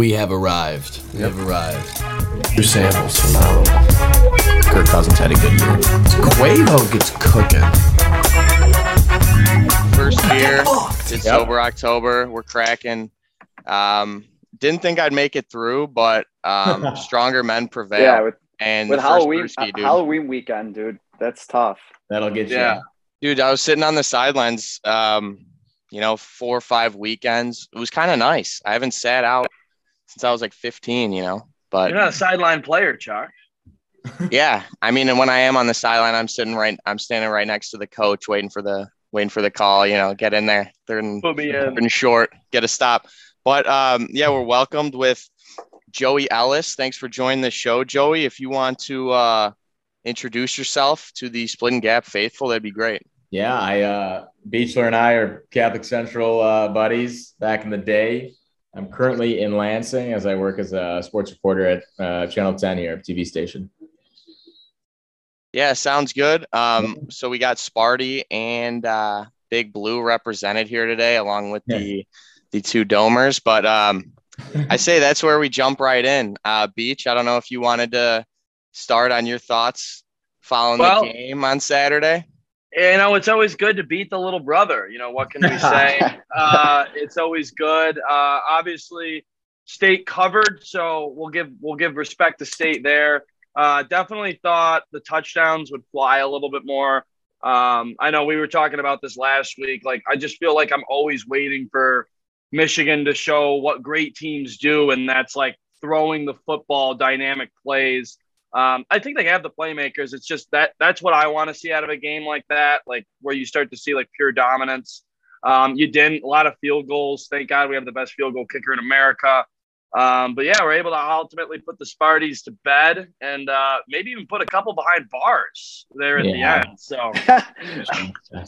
We have arrived. We have arrived. Your Samples phenomenal. Kirk Cousins had a good year. Quavo gets cooking. First year, it's sober October. We're cracking. Um, didn't think I'd make it through, but um, stronger men prevail. Yeah, with, and with Halloween brewski, dude. Halloween weekend, dude. That's tough. That'll get you. Yeah. Dude, I was sitting on the sidelines, um, you know, four or five weekends. It was kind of nice. I haven't sat out since I was like 15, you know. But You're not a sideline player, Chuck. yeah, I mean, and when I am on the sideline, I'm sitting right, I'm standing right next to the coach, waiting for the, waiting for the call. You know, get in there. They're in, Put me in. in short, get a stop. But um, yeah, we're welcomed with Joey Ellis. Thanks for joining the show, Joey. If you want to uh, introduce yourself to the Split and Gap faithful, that'd be great. Yeah, I uh Beechler and I are Catholic Central uh, buddies back in the day. I'm currently in Lansing as I work as a sports reporter at uh, Channel 10 here, TV station. Yeah, sounds good. Um, so we got Sparty and uh, Big Blue represented here today, along with Yeah. the the two domers. But um, I say that's where we jump right in. Uh, Beach, I don't know if you wanted to start on your thoughts following Well- the game on Saturday. You know, it's always good to beat the little brother. You know, what can we say? uh, it's always good. Uh, obviously, state covered, so we'll give we'll give respect to state there. Uh, definitely thought the touchdowns would fly a little bit more. Um, I know we were talking about this last week. Like, I just feel like I'm always waiting for Michigan to show what great teams do, and that's like throwing the football, dynamic plays. Um, I think they have the playmakers. It's just that that's what I want to see out of a game like that, like where you start to see like pure dominance. Um, you didn't a lot of field goals. Thank God we have the best field goal kicker in America. Um, but yeah, we're able to ultimately put the Sparties to bed and uh, maybe even put a couple behind bars there at Yeah. the end. So,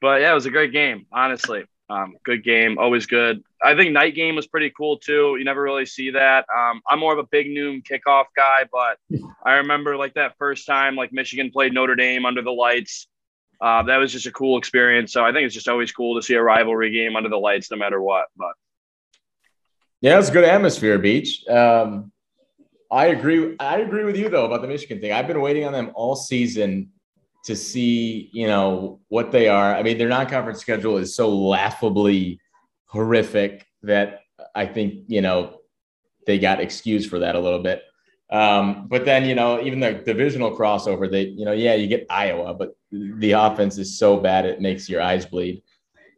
but yeah, it was a great game, honestly. Um, good game, always good. I think night game was pretty cool too. You never really see that. Um, I'm more of a big noon kickoff guy, but I remember like that first time like Michigan played Notre Dame under the lights. Uh, that was just a cool experience. So I think it's just always cool to see a rivalry game under the lights, no matter what. But Yeah, it's a good atmosphere, Beach. Um, I agree. I agree with you though about the Michigan thing. I've been waiting on them all season to see, you know, what they are. I mean, their non-conference schedule is so laughably horrific that I think, you know, they got excused for that a little bit. Um, but then, you know, even the divisional crossover, they, you know, yeah, you get Iowa, but the offense is so bad it makes your eyes bleed.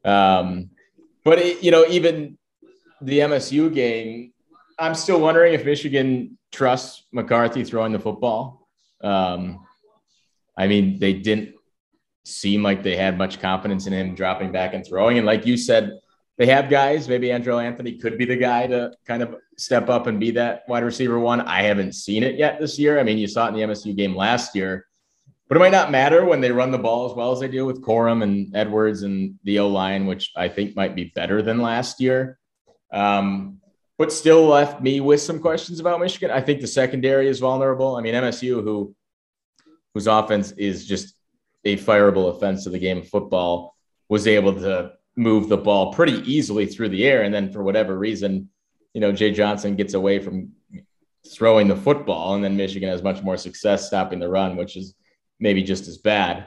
Um, but it, you know, even the MSU game, I'm still wondering if Michigan trusts McCarthy throwing the football. Um, I mean, they didn't seem like they had much confidence in him dropping back and throwing. And like you said, they have guys. Maybe Andrel Anthony could be the guy to kind of step up and be that wide receiver one. I haven't seen it yet this year. I mean, you saw it in the MSU game last year, but it might not matter when they run the ball as well as they do with Corum and Edwards and the O line, which I think might be better than last year. Um, but still left me with some questions about Michigan. I think the secondary is vulnerable. I mean, MSU, who whose offense is just a fireable offense to the game of football, was able to move the ball pretty easily through the air. And then for whatever reason, you know, Jay Johnson gets away from throwing the football, and then Michigan has much more success stopping the run, which is maybe just as bad.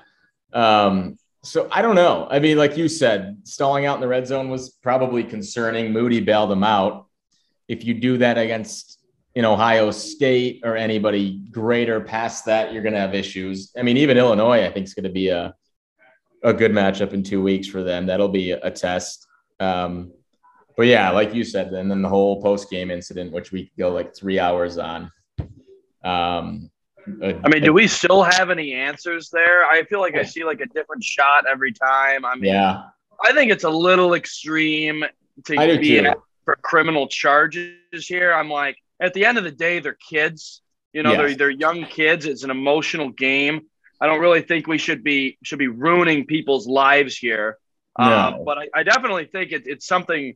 Um, so I don't know. I mean, like you said, stalling out in the red zone was probably concerning. Moody bailed them out. If you do that against in Ohio State or anybody greater past that, you're going to have issues. I mean, even Illinois, I think, is going to be a a good matchup in two weeks for them. That'll be a test. Um, but yeah, like you said, and then the whole post game incident, which we could go like three hours on. Um, I mean, do we still have any answers there? I feel like I see like a different shot every time. I mean, Yeah, I think it's a little extreme to be for criminal charges here. I'm like, at the end of the day, they're kids. You know, Yes. they're they're young kids. It's an emotional game. I don't really think we should be should be ruining people's lives here. No. Um, but I, I definitely think it, it's something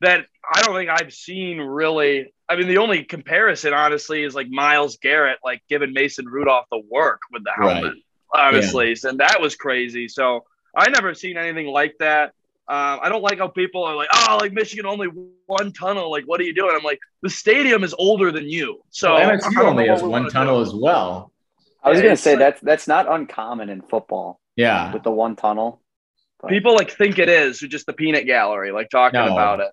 that I don't think I've seen really. I mean, the only comparison, honestly, is like Myles Garrett, like giving Mason Rudolph the work with the helmet, Right. helmet. Honestly, and that was crazy. So I never seen anything like that. Um, I don't like how people are like, oh, like Michigan only one tunnel. Like, what are you doing? I'm like, the stadium is older than you. So Well, I MSU only know has one tunnel do. as well. I was Yeah, gonna say like- that's that's not uncommon in football Yeah. with the one tunnel. But- People like think it is, who just the peanut gallery, like talking No. about it.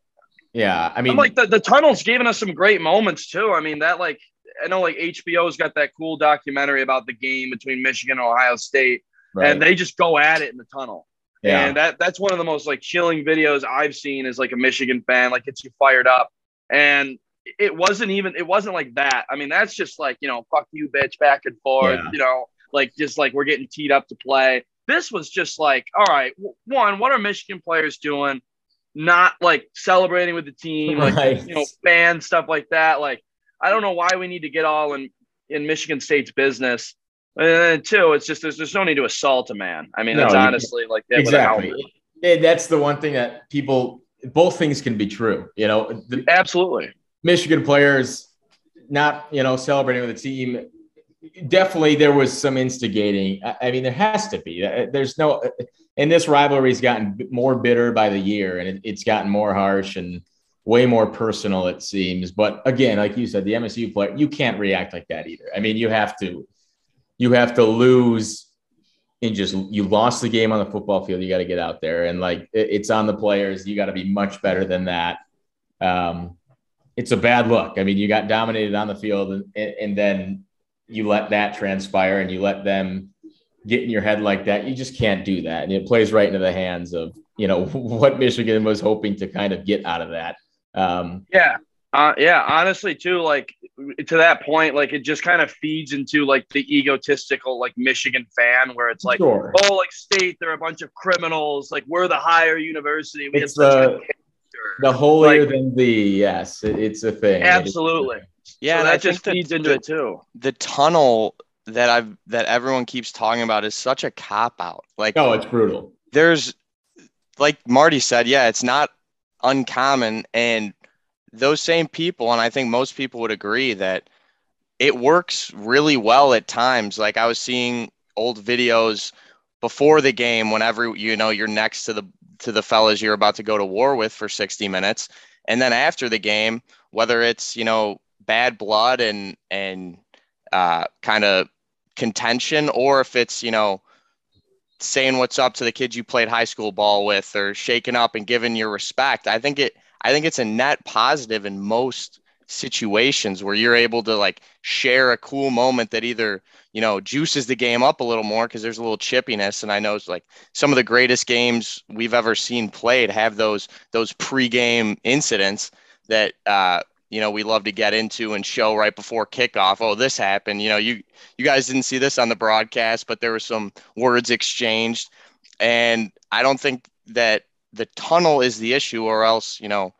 Yeah. I mean, I'm like the, the tunnel's given us some great moments too. I mean, that like I know like HBO's got that cool documentary about the game between Michigan and Ohio State, right. and they just go at it in the tunnel. Yeah. And that that's one of the most like chilling videos I've seen as like a Michigan fan, like gets you fired up. And it wasn't even it wasn't like that. I mean, that's just like, you know, fuck you, bitch, back and forth, Yeah. you know, like just like we're getting teed up to play. This was just like, all right, one, what are Michigan players doing? Not like celebrating with the team, like Right. you know, fans, stuff like that. Like, I don't know why we need to get all in in Michigan State's business. And then two, it's just there's there's no need to assault a man. I mean, No, it's you- honestly like that with a helmet. exactly. And that's the one thing that people, both things can be true. You know, the Absolutely. Michigan players not, you know, celebrating with the team. Definitely, there was some instigating. I, I mean, there has to be. Uh, There's no, and this rivalry's gotten more bitter by the year, and it, it's gotten more harsh and way more personal. It seems. But again, like you said, the MSU player, you can't react like that either. I mean, you have to, you have to lose and just you lost the game on the football field. You got to get out there and like it- it's on the players. You got to be much better than that. Um, it's a bad look. I mean, you got dominated on the field and, and then you let that transpire and you let them get in your head like that. You just can't do that. And it plays right into the hands of, you know, what Michigan was hoping to kind of get out of that. Um, Yeah. Uh, yeah, honestly, too, like to that point, like it just kind of feeds into like the egotistical, like Michigan fan, where it's like, sure. oh, like state, they're a bunch of criminals. Like we're the higher university. We It's have such the- good. The holier like- than the yes, it- it's a thing. Absolutely. Yeah, so and that I just feeds that into the, it too. the tunnel that I've that everyone keeps talking about is such a cop out. Like Oh, it's brutal. there's like Marty said, yeah, it's not uncommon and those same people and I think most people would agree that it works really well at times. Like I was seeing old videos before the game whenever you know you're next to the to the fellas you're about to go to war with for 60 minutes and then after the game whether it's you know bad blood and and uh, kind of contention or if it's you know saying what's up to the kids you played high school ball with or shaking up and giving your respect i think it i think it's a net positive in most situations where you're able to like share a cool moment that either you know juices the game up a little more because there's a little chippiness. And i know it's like some of the greatest games we've ever seen played have those those pre-game incidents that uh you know we love to get into and show right before kickoff. Oh this happened. You know you you guys didn't see this on the broadcast but there were some words exchanged. And i don't think that the tunnel is the issue or else you know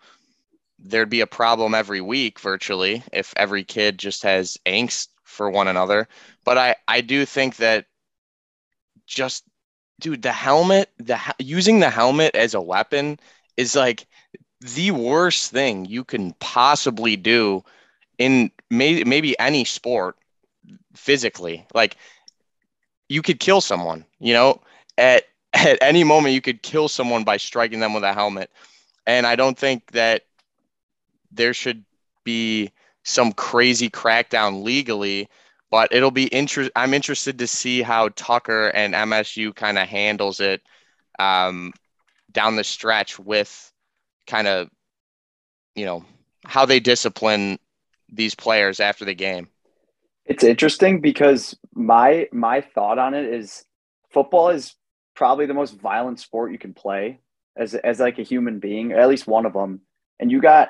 there'd be a problem every week virtually if every kid just has angst for one another. But i i do think that just dude the helmet the using the helmet as a weapon is like the worst thing you can possibly do in may, maybe any sport physically. Like you could kill someone you know at at any moment you could kill someone by striking them with a helmet. And i don't think that there should be some crazy crackdown legally but it'll be interest i'm interested to see how tucker and msu kind of handles it um, down the stretch with kind of you know how they discipline these players after the game. It's interesting because my my thought on it is football is probably the most violent sport you can play as as like a human being, at least one of them. And you got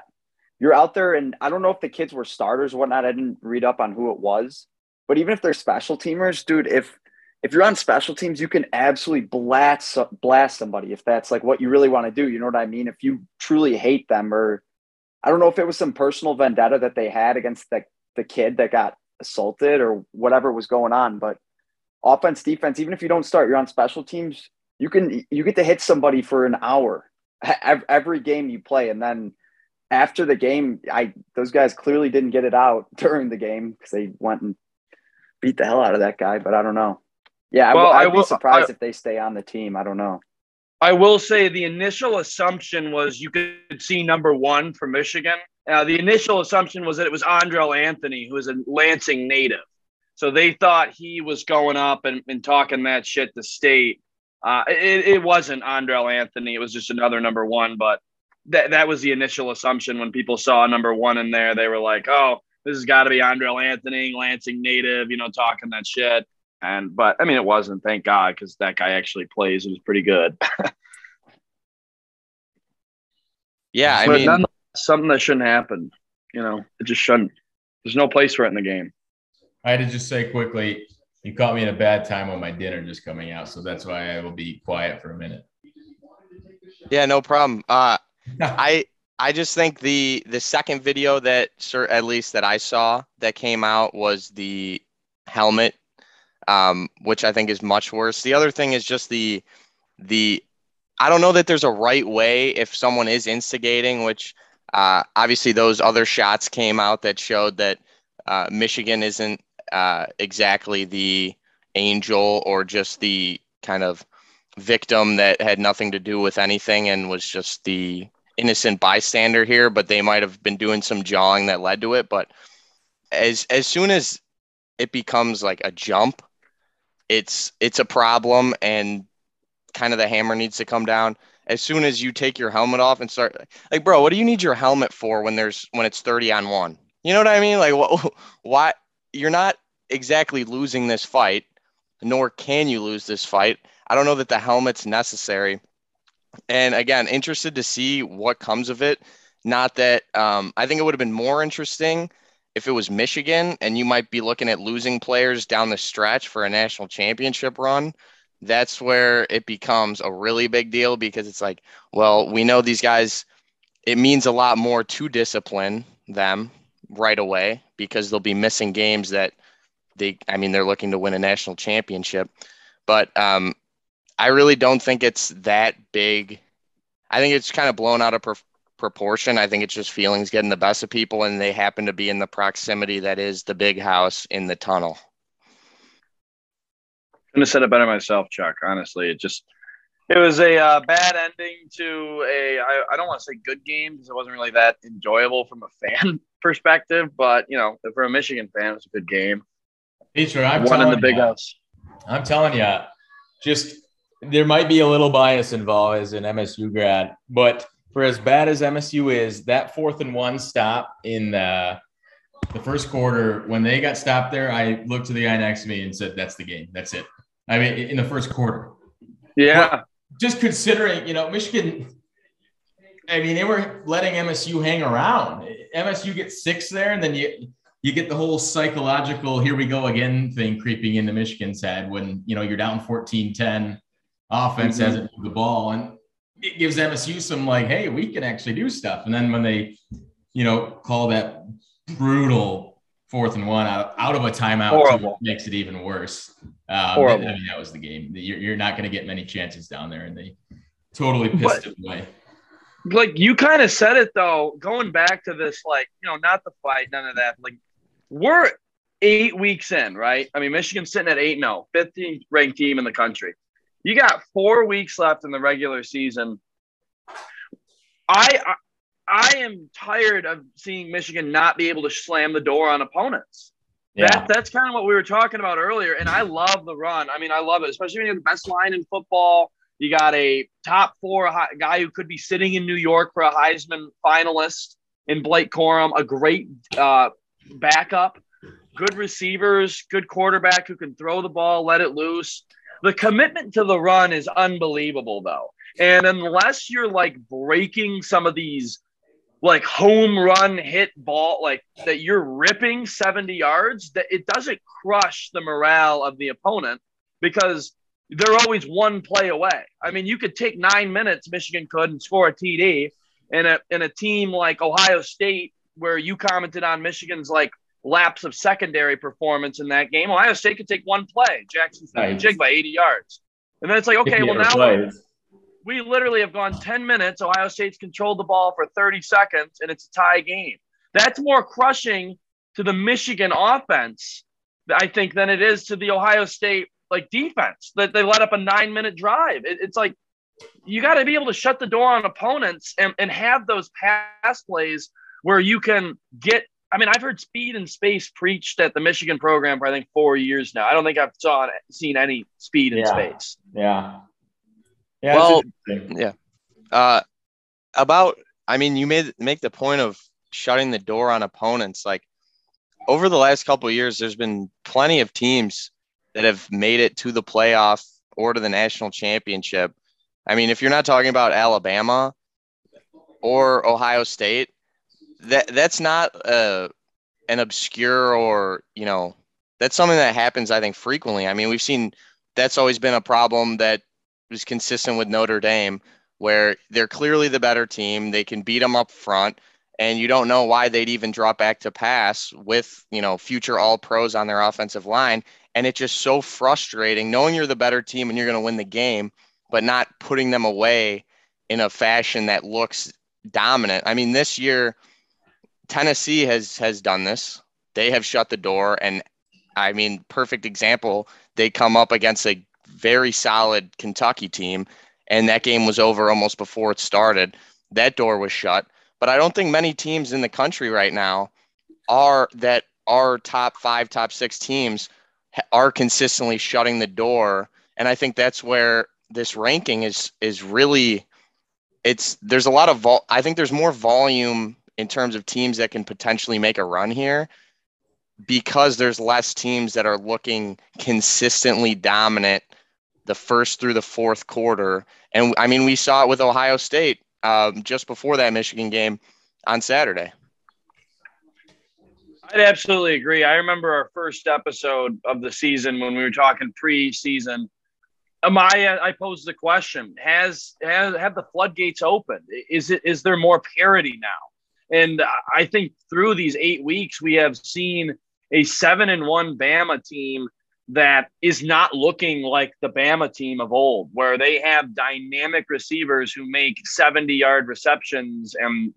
you're out there, and I don't know if the kids were starters or whatnot. I didn't read up on who it was, but even if they're special teamers, dude, if if you're on special teams, you can absolutely blast blast somebody if that's like what you really want to do. You know what I mean? If you truly hate them, or I don't know if it was some personal vendetta that they had against the the kid that got assaulted or whatever was going on. But offense, defense, even if you don't start, you're on special teams. You can you get to hit somebody for an hour every game you play, and then after the game, I those guys clearly didn't get it out during the game because they went and beat the hell out of that guy. But I don't know. Yeah, Well, I, would be surprised I- if they stay on the team. I don't know. I will say the initial assumption was you could see number one for Michigan. Uh, the initial assumption was that it was Andrel Anthony, who is a Lansing native. So they thought he was going up and, and talking that shit to state. Uh, it, it wasn't Andrel Anthony. It was just another number one. But that, that was the initial assumption when people saw number one in there. They were like, oh, this has got to be Andrel Anthony, Lansing native, you know, talking that shit. And but I mean, it wasn't. Thank God, because that guy actually plays. It was pretty good. Yeah, I but mean, something that shouldn't happen. You know, it just shouldn't. There's no place for it in the game. I had to just say quickly, you caught me in a bad time on my dinner just coming out, so that's why I will be quiet for a minute. yeah, no problem. Uh, I I just think the the second video that sir at least that I saw that came out was the helmet, um, which I think is much worse. The other thing is just the the I don't know that there's a right way if someone is instigating, which uh, obviously those other shots came out that showed that uh, Michigan isn't uh, exactly the angel or just the kind of victim that had nothing to do with anything and was just the innocent bystander here, but they might have been doing some jawing that led to it. But as as soon as it becomes like a jump, it's it's a problem and kind of the hammer needs to come down. As soon as you take your helmet off and start like, bro, what do you need your helmet for when there's when it's 30 on one? You know what I mean? Like what why you're not exactly losing this fight, nor can you lose this fight. I don't know that the helmet's necessary. And again, interested to see what comes of it. Not that um, I think it would have been more interesting if it was Michigan and you might be looking at losing players down the stretch for a national championship run. That's where it becomes a really big deal because it's like, well, we know these guys, it means a lot more to discipline them right away because they'll be missing games that they, I mean, they're looking to win a national championship. But um, I really don't think it's that big. I think it's kind of blown out of pro- proportion. I think it's just feelings getting the best of people, and they happen to be in the proximity that is the big house in the tunnel. Couldn't have said it better myself, Chuck. Honestly, it just it was a uh, bad ending to a. I, I don't want to say good game because it wasn't really that enjoyable from a fan perspective, but you know, for a Michigan fan, it was a good game. Peter, I'm One in telling the big ya, house. I'm telling you, just there might be a little bias involved as an MSU grad, but for as bad as MSU is, that fourth and one stop in the the first quarter when they got stopped there, I looked to the guy next to me and said, "That's the game. That's it." I mean, in the first quarter, Yeah, just considering, you know, Michigan. I mean, they were letting MSU hang around. MSU gets six there, and then you you get the whole psychological "here we go again" thing creeping into Michigan's head when you know you're down 14-10, offense Mhm. hasn't moved the ball, and it gives MSU some like, "Hey, we can actually do stuff." And then when they, you know, call that brutal fourth and one out, out of a timeout, too, makes it even worse. Um, Horrible. I mean, that was the game. You're, you're not going to get many chances down there, and they totally pissed But- it away. like you kind of said it though. Going back to this, like you know, not the fight, none of that. Like we're eight weeks in, right? I mean, Michigan's sitting at eight, no, 15th ranked team in the country. You got four weeks left in the regular season. I, I am tired of seeing Michigan not be able to slam the door on opponents. That, that's kind of what we were talking about earlier. And I love the run. I mean, I love it, especially when you have the best line in football. You got a top four guy who could be sitting in New York for a Heisman finalist in Blake Corum, a great uh, backup, good receivers, good quarterback who can throw the ball, let it loose. The commitment to the run is unbelievable, though. And unless you're like breaking some of these like home run hit ball like that you're ripping 70 yards that it doesn't crush the morale of the opponent because they're always one play away i mean you could take nine minutes michigan could and score a td and a, in a team like ohio state where you commented on michigan's like lapse of secondary performance in that game ohio state could take one play jackson Nice. jig by 80 yards and then it's like okay well now plays. We literally have gone 10 minutes. Ohio State's controlled the ball for 30 seconds, and it's a tie game. That's more crushing to the Michigan offense, I think, than it is to the Ohio State like defense that they let up a nine minute drive. It- it's like you got to be able to shut the door on opponents and, and have those pass plays where you can get. I mean, I've heard speed and space preached at the Michigan program for I think four years now. I don't think I've saw seen any speed and Yeah. space. Yeah. Yeah. Well. Yeah. Uh, about, I mean, you made make the point of shutting the door on opponents. Like over the last couple of years, there's been plenty of teams that have made it to the playoff or to the national championship. I mean, if you're not talking about Alabama or Ohio State, that that's not uh, an obscure or you know that's something that happens. I think frequently. I mean, we've seen that's always been a problem that was consistent with Notre Dame, where they're clearly the better team. They can beat them up front, and you don't know why they'd even drop back to pass with you know future All Pros on their offensive line. And it's just so frustrating knowing you're the better team and you're going to win the game, but not putting them away in a fashion that looks dominant. I mean, this year Tennessee has has done this. They have shut the door, and I mean, perfect example. They come up against a very solid Kentucky team, and that game was over almost before it started. That door was shut. But I don't think many teams in the country right now are that are top five, top six teams are consistently shutting the door, and I think that's where this ranking is is really. It's there's a lot of vol. I think there's more volume in terms of teams that can potentially make a run here because there's less teams that are looking consistently dominant the first through the fourth quarter. And I mean, we saw it with Ohio State um, just before that Michigan game on Saturday. I'd absolutely agree. I remember our first episode of the season when we were talking pre-season. Amaya, I posed the question: Has has have the floodgates opened? Is it is there more parity now? And I think through these eight weeks, we have seen a seven and one Bama team that is not looking like the Bama team of old, where they have dynamic receivers who make 70 yard receptions and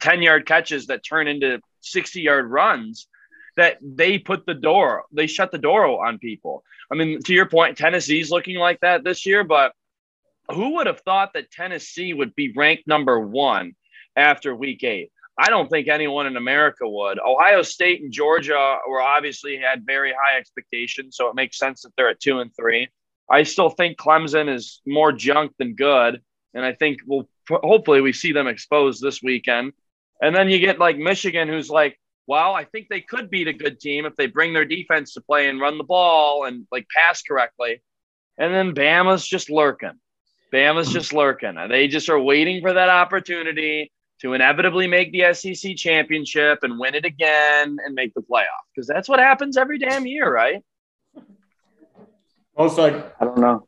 10 yard catches that turn into 60 yard runs that they put the door, they shut the door on people. I mean, to your point, Tennessee's looking like that this year, but who would have thought that Tennessee would be ranked number one after week eight? I don't think anyone in America would. Ohio State and Georgia were obviously had very high expectations, so it makes sense that they're at two and three. I still think Clemson is more junk than good, and I think we'll hopefully we see them exposed this weekend. And then you get like Michigan, who's like, well, I think they could beat a good team if they bring their defense to play and run the ball and like pass correctly. And then Bama's just lurking. Bama's just lurking. They just are waiting for that opportunity to inevitably make the SEC championship and win it again and make the playoff because that's what happens every damn year, right? Also, like I don't know.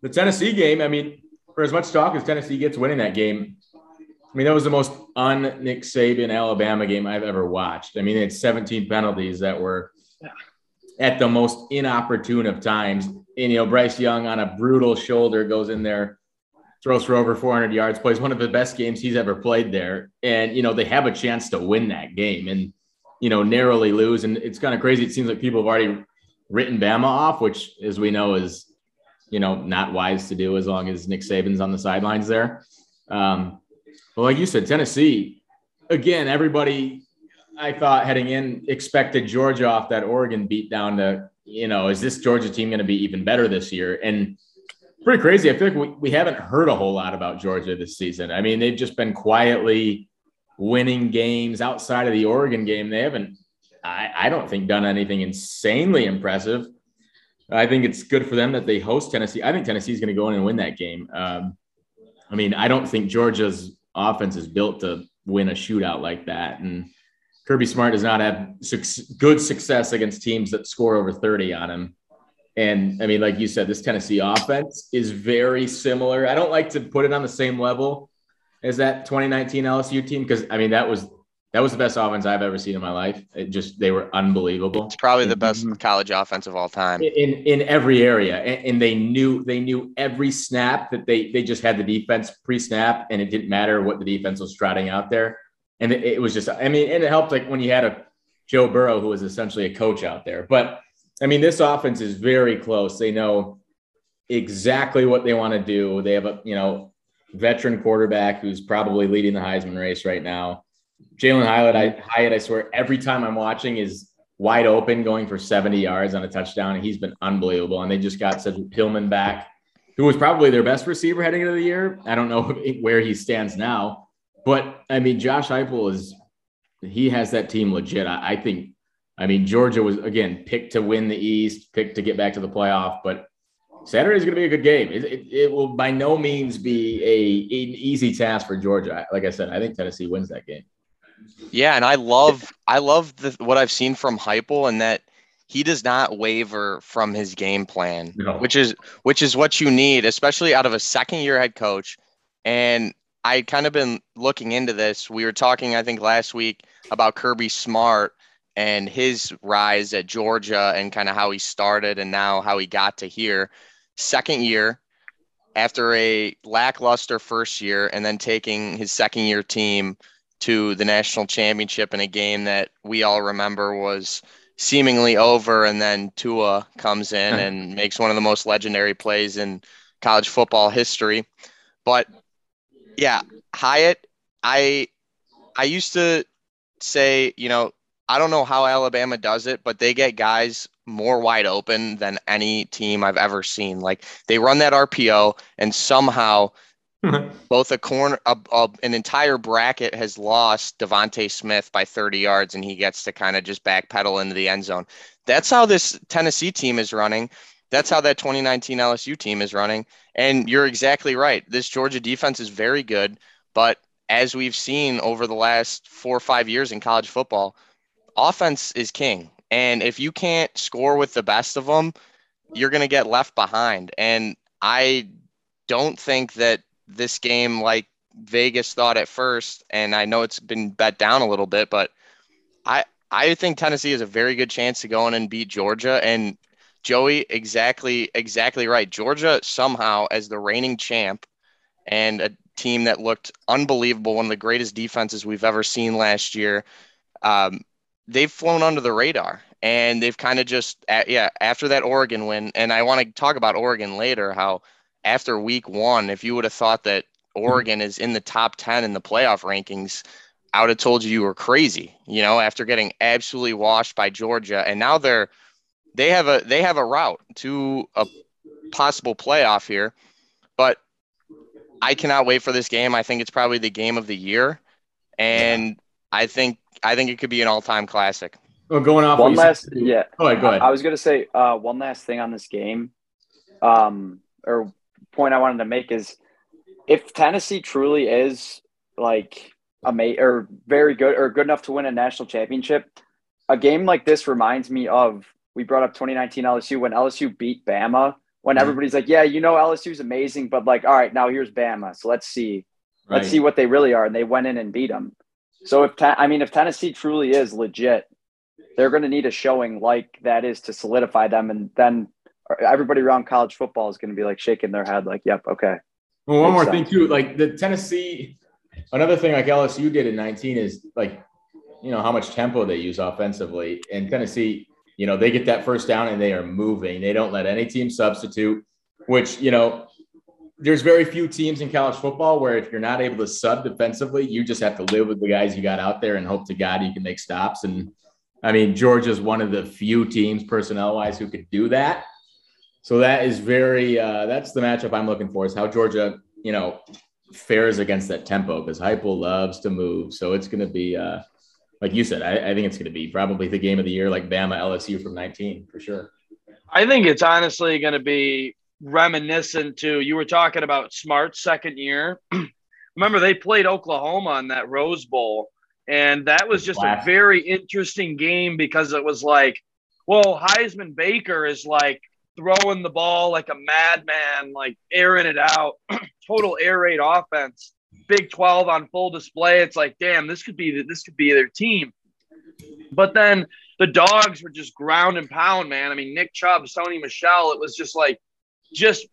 the Tennessee game, I mean, for as much talk as Tennessee gets winning that game, I mean, that was the most un Nick Saban Alabama game I've ever watched. I mean, they had 17 penalties that were at the most inopportune of times. And, you know, Bryce Young on a brutal shoulder goes in there, throws for over 400 yards, plays one of the best games he's ever played there. And, you know, they have a chance to win that game and, you know, narrowly lose. And it's kind of crazy. It seems like people have already written Bama off, which, as we know, is, you know, not wise to do as long as Nick Saban's on the sidelines there. Um, well, like you said, Tennessee, again, everybody I thought heading in expected Georgia off that Oregon beat down to, you know, is this Georgia team going to be even better this year? And pretty crazy. I feel like we, we haven't heard a whole lot about Georgia this season. I mean, they've just been quietly winning games outside of the Oregon game. They haven't, I, I don't think, done anything insanely impressive. I think it's good for them that they host Tennessee. I think Tennessee is going to go in and win that game. Um, I mean, I don't think Georgia's offense is built to win a shootout like that. And Kirby Smart does not have su- good success against teams that score over 30 on him. And I mean, like you said, this Tennessee offense is very similar. I don't like to put it on the same level as that 2019 LSU team because I mean that was that was the best offense I've ever seen in my life. It just they were unbelievable It's probably the mm-hmm. best college offense of all time. in in every area and, and they knew they knew every snap that they they just had the defense pre-snap and it didn't matter what the defense was trotting out there and it, it was just i mean and it helped like when you had a joe burrow who was essentially a coach out there but i mean this offense is very close they know exactly what they want to do. They have a you know veteran quarterback who's probably leading the Heisman race right now. Jalin Hyatt, I Hyatt, I swear, every time I'm watching is wide open, going for 70 yards on a touchdown. He's been unbelievable. And they just got Cedric Tillman back, who was probably their best receiver heading into the year. I don't know where he stands now, but I mean, Josh Heupel is he has that team legit. I, I think. I mean, Georgia was again picked to win the East, picked to get back to the playoff, but Saturday is going to be a good game. It, it, it, will by no means be a an easy task for Georgia. Like I said, I think Tennessee wins that game. Yeah, and I love I love the, what I've seen from Heupel and that he does not waver from his game plan, no. which is which is what you need, especially out of a second year head coach. And I kind of been looking into this. We were talking, I think, last week about Kirby Smart and his rise at Georgia and kind of how he started and now how he got to here. Second year, after a lackluster first year, and then taking his second year team to the national championship in a game that we all remember was seemingly over. And then Tua comes in and makes one of the most legendary plays in college football history. But yeah, Hyatt, I I used to say, you know, I don't know how Alabama does it, but they get guys more wide open than any team I've ever seen. Like they run that RPO and somehow both a corner, a, a, an entire bracket has lost DeVonta Smith by 30 yards, and he gets to kind of just backpedal into the end zone. That's how this Tennessee team is running. That's how that 2019 LSU team is running. And you're exactly right. This Georgia defense is very good, but as we've seen over the last four or five years in college football, offense is king. And if you can't score with the best of them, you're going to get left behind. And I don't think that this game like Vegas thought at first, and I know it's been bet down a little bit, but I I think Tennessee has a very good chance to go in and beat Georgia. And Joey, exactly exactly right. Georgia somehow as the reigning champ and a team that looked unbelievable, one of the greatest defenses we've ever seen last year. Um, they've flown under the radar and they've kind of just yeah after that Oregon win and I want to talk about Oregon later how after week one, if you would have thought that Oregon is in the top 10 in the playoff rankings, I would have told you you were crazy, you know, after getting absolutely washed by Georgia. And now they're, they have a, they have a route to a possible playoff here, but I cannot wait for this game. I think it's probably the game of the year. And. I think, I think it could be an all time classic. Well, going off one last, said, yeah. Go ahead, go ahead. I, I was going to say uh, one last thing on this game. Um, or point I wanted to make is if Tennessee truly is like a mate or very good or good enough to win a national championship, a game like this reminds me of we brought up 2019 LSU when LSU beat Bama. When mm-hmm. everybody's like, "Yeah, you know LSU's amazing," but like, all right, now here's Bama, so let's see, right. let's see what they really are, and they went in and beat them. So if I mean, if Tennessee truly is legit, they're going to need a showing like that is to solidify them, and then everybody around college football is going to be like shaking their head, like, "Yep, okay." Well, one more sense. thing too, like the Tennessee, another thing like LSU did in 19 is like, you know, how much tempo they use offensively, and Tennessee, you know, they get that first down and they are moving. They don't let any team substitute, which you know. There's very few teams in college football where if you're not able to sub defensively, you just have to live with the guys you got out there and hope to God you can make stops. And I mean, Georgia's one of the few teams personnel wise who could do that. So that is very uh, that's the matchup I'm looking for is how Georgia, you know, fares against that tempo because Heupel loves to move. So it's going to be, uh, like you said, I, I think it's going to be probably the game of the year, like Bama LSU from 19 for sure. I think it's honestly going to be reminiscent to you were talking about Smart's second year. Remember they played Oklahoma on that Rose Bowl, and that was just a very interesting game because it was like, well, Heisman Baker is like throwing the ball like a madman, like airing it out, total air raid offense. Big 12 on full display. It's like, damn, this could be this could be their team. But then the dogs were just ground and pound, man. I mean, Nick Chubb, Sony Michel, it was just like, just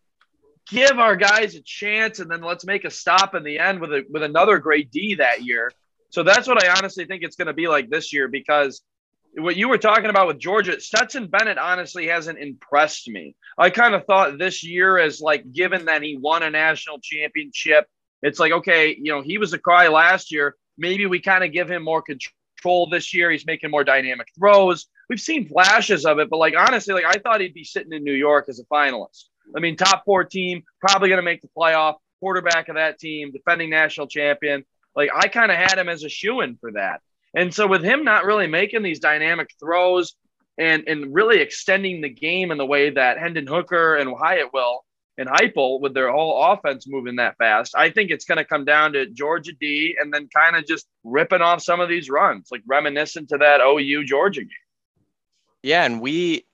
give our guys a chance, and then let's make a stop in the end with a with another great D that year. So that's what I honestly think it's going to be like this year because what you were talking about with Georgia, Stetson Bennett honestly hasn't impressed me. I kind of thought this year, as like given that he won a national championship, it's like okay, you know, he was a cry last year. Maybe we kind of give him more control this year. He's making more dynamic throws. We've seen flashes of it, but like honestly, like I thought he'd be sitting in New York as a finalist. I mean, top four team, probably going to make the playoff. Quarterback of that team, defending national champion. Like I kind of had him as a shoe in for that. And so with him not really making these dynamic throws and and really extending the game in the way that Hendon Hooker and Hyatt will and Heupel with their whole offense moving that fast, I think it's going to come down to Georgia D and then kind of just ripping off some of these runs, like reminiscent to that OU Georgia game. Yeah, and we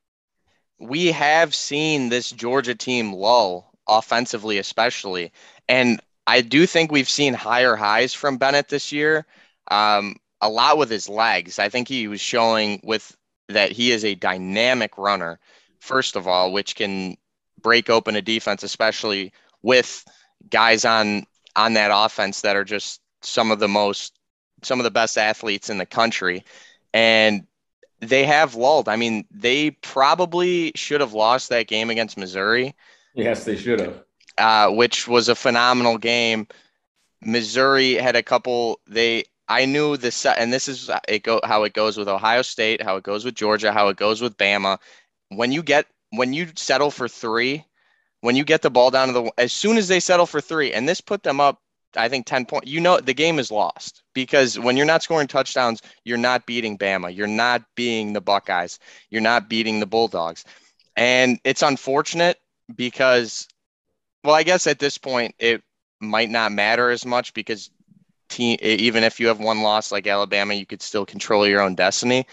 we have seen this Georgia team lull offensively, especially, and I do think we've seen higher highs from Bennett this year. Um, a lot with his legs. I think he was showing with that he is a dynamic runner, first of all, which can break open a defense, especially with guys on on that offense that are just some of the most some of the best athletes in the country. And they have lulled. I mean, they probably should have lost that game against Missouri. Yes, they should have. Uh, which was a phenomenal game. Missouri had a couple. They I knew this, and this is it go how it goes with Ohio State, how it goes with Georgia, how it goes with Bama. When you get when you settle for three, when you get the ball down to the as soon as they settle for three, and this put them up, I think ten points. You know the game is lost because when you're not scoring touchdowns, you're not beating Bama, you're not beating the Buckeyes, you're not beating the Bulldogs, and it's unfortunate because, well, I guess at this point it might not matter as much because team, even if you have one loss like Alabama, you could still control your own destiny.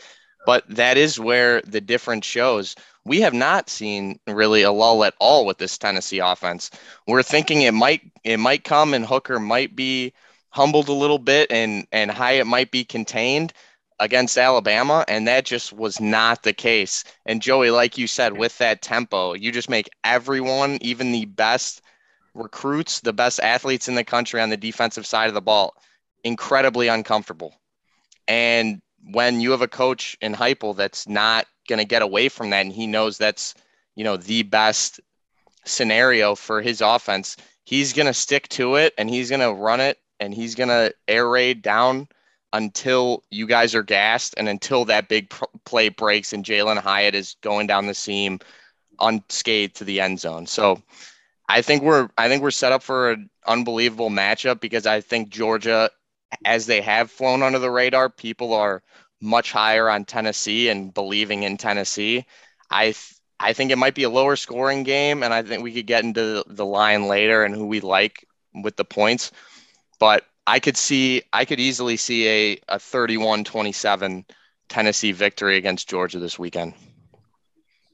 But that is where the difference shows. We have not seen really a lull at all with this Tennessee offense. We're thinking it might it might come and Hooker might be humbled a little bit and and Hyatt might be contained against Alabama, and that just was not the case. And Joey, like you said, with that tempo, you just make everyone, even the best recruits, the best athletes in the country on the defensive side of the ball, incredibly uncomfortable. And when you have a coach in Heupel that's not going to get away from that, and he knows that's you know the best scenario for his offense, he's going to stick to it and he's going to run it and he's going to air raid down until you guys are gassed and until that big pr- play breaks and Jalin Hyatt is going down the seam unscathed to the end zone. So I think we're I think we're set up for an unbelievable matchup because I think Georgia, as they have flown under the radar, people are much higher on Tennessee and believing in Tennessee. I th- I think it might be a lower scoring game, and I think we could get into the line later and who we like with the points. But I could see I could easily see a, a 31-27 Tennessee victory against Georgia this weekend.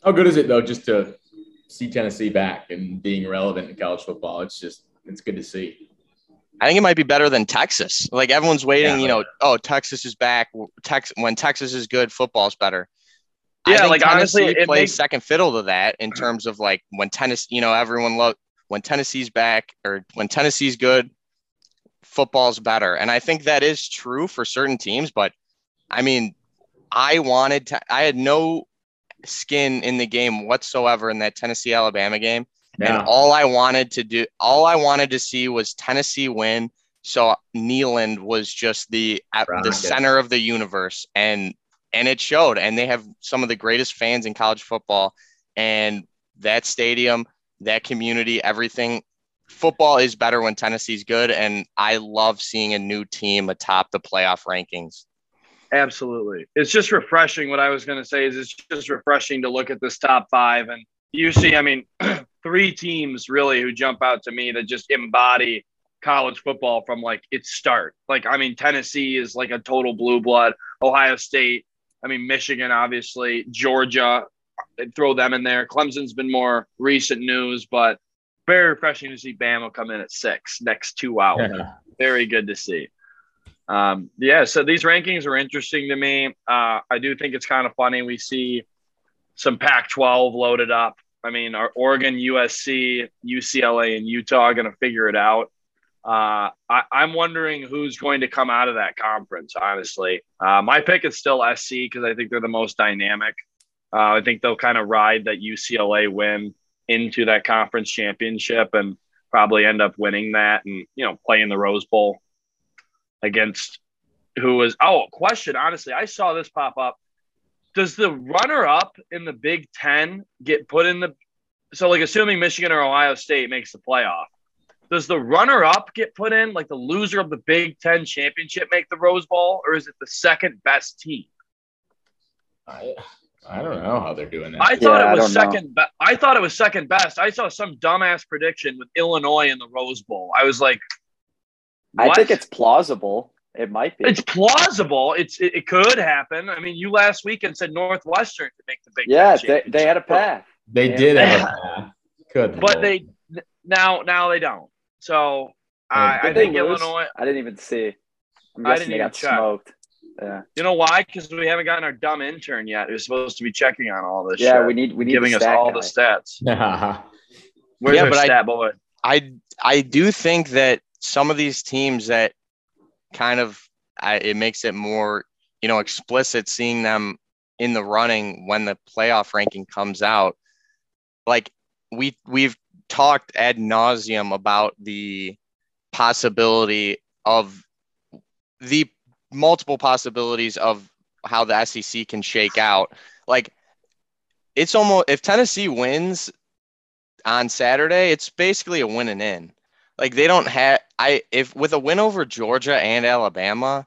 How good is it though just to see Tennessee back and being relevant in college football. It's just it's good to see. I think it might be better than Texas. Like everyone's waiting, yeah, you know, oh Texas is back. Tex when Texas is good, football's better. Yeah, like Tennessee honestly, it plays makes... second fiddle to that in terms of like when Tennessee, you know, everyone look when Tennessee's back or when Tennessee's good, football's better. And I think that is true for certain teams, but I mean, I wanted to I had no skin in the game whatsoever in that Tennessee Alabama game. Yeah. And all I wanted to do, all I wanted to see was Tennessee win. So Neyland was just the at the center of the universe, and and it showed. And they have some of the greatest fans in college football, and that stadium, that community, everything. Football is better when Tennessee's good, and I love seeing a new team atop the playoff rankings. Absolutely. It's just refreshing. What I was going to say is it's just refreshing to look at this top five. And you see, I mean, three teams really who jump out to me that just embody college football from like its start. Like, I mean, Tennessee is like a total blue blood, Ohio State, I mean, Michigan, obviously, Georgia, throw them in there. Clemson's been more recent news, but very refreshing to see Bama come in at six next two hours. Yeah. Very good to see. Um, yeah, so these rankings are interesting to me. Uh, I do think it's kind of funny. We see some Pac 12 loaded up. I mean, our Oregon, USC, UCLA, and Utah are going to figure it out. Uh, I, am wondering who's going to come out of that conference. Honestly, uh, my pick is still SC because I think they're the most dynamic. Uh, I think they'll kind of ride that UCLA win into that conference championship and probably end up winning that and you know playing the Rose Bowl against who was oh question honestly I saw this pop up does the runner up in the Big 10 get put in the so like assuming Michigan or Ohio State makes the playoff does the runner up get put in like the loser of the Big 10 championship make the Rose Bowl or is it the second best team I I don't know how they're doing that. I thought yeah, it was second. Be- I thought it was second best. I saw some dumbass prediction with Illinois in the Rose Bowl. I was like, what? I think it's plausible. It might be. It's plausible. It's it, it, could happen. I mean, you last weekend said Northwestern to make the big. Yeah, they, they had a path. They did have a path. Good, but they now now they don't. So I, I think lose? Illinois. I didn't even see. I'm guessing they got check. smoked. Yeah. You know why? Because we haven't gotten our dumb intern yet who's supposed to be checking on all this. Yeah, shit, we need we need giving us all guy. the stats. Where's yeah, but stat I, boy? I I do think that some of these teams that kind of I, it makes it more you know explicit seeing them in the running when the playoff ranking comes out. Like we we've talked ad nauseum about the possibility of the multiple possibilities of how the SEC can shake out. Like it's almost if Tennessee wins on Saturday, it's basically a win and in. Like they don't have I if with a win over Georgia and Alabama,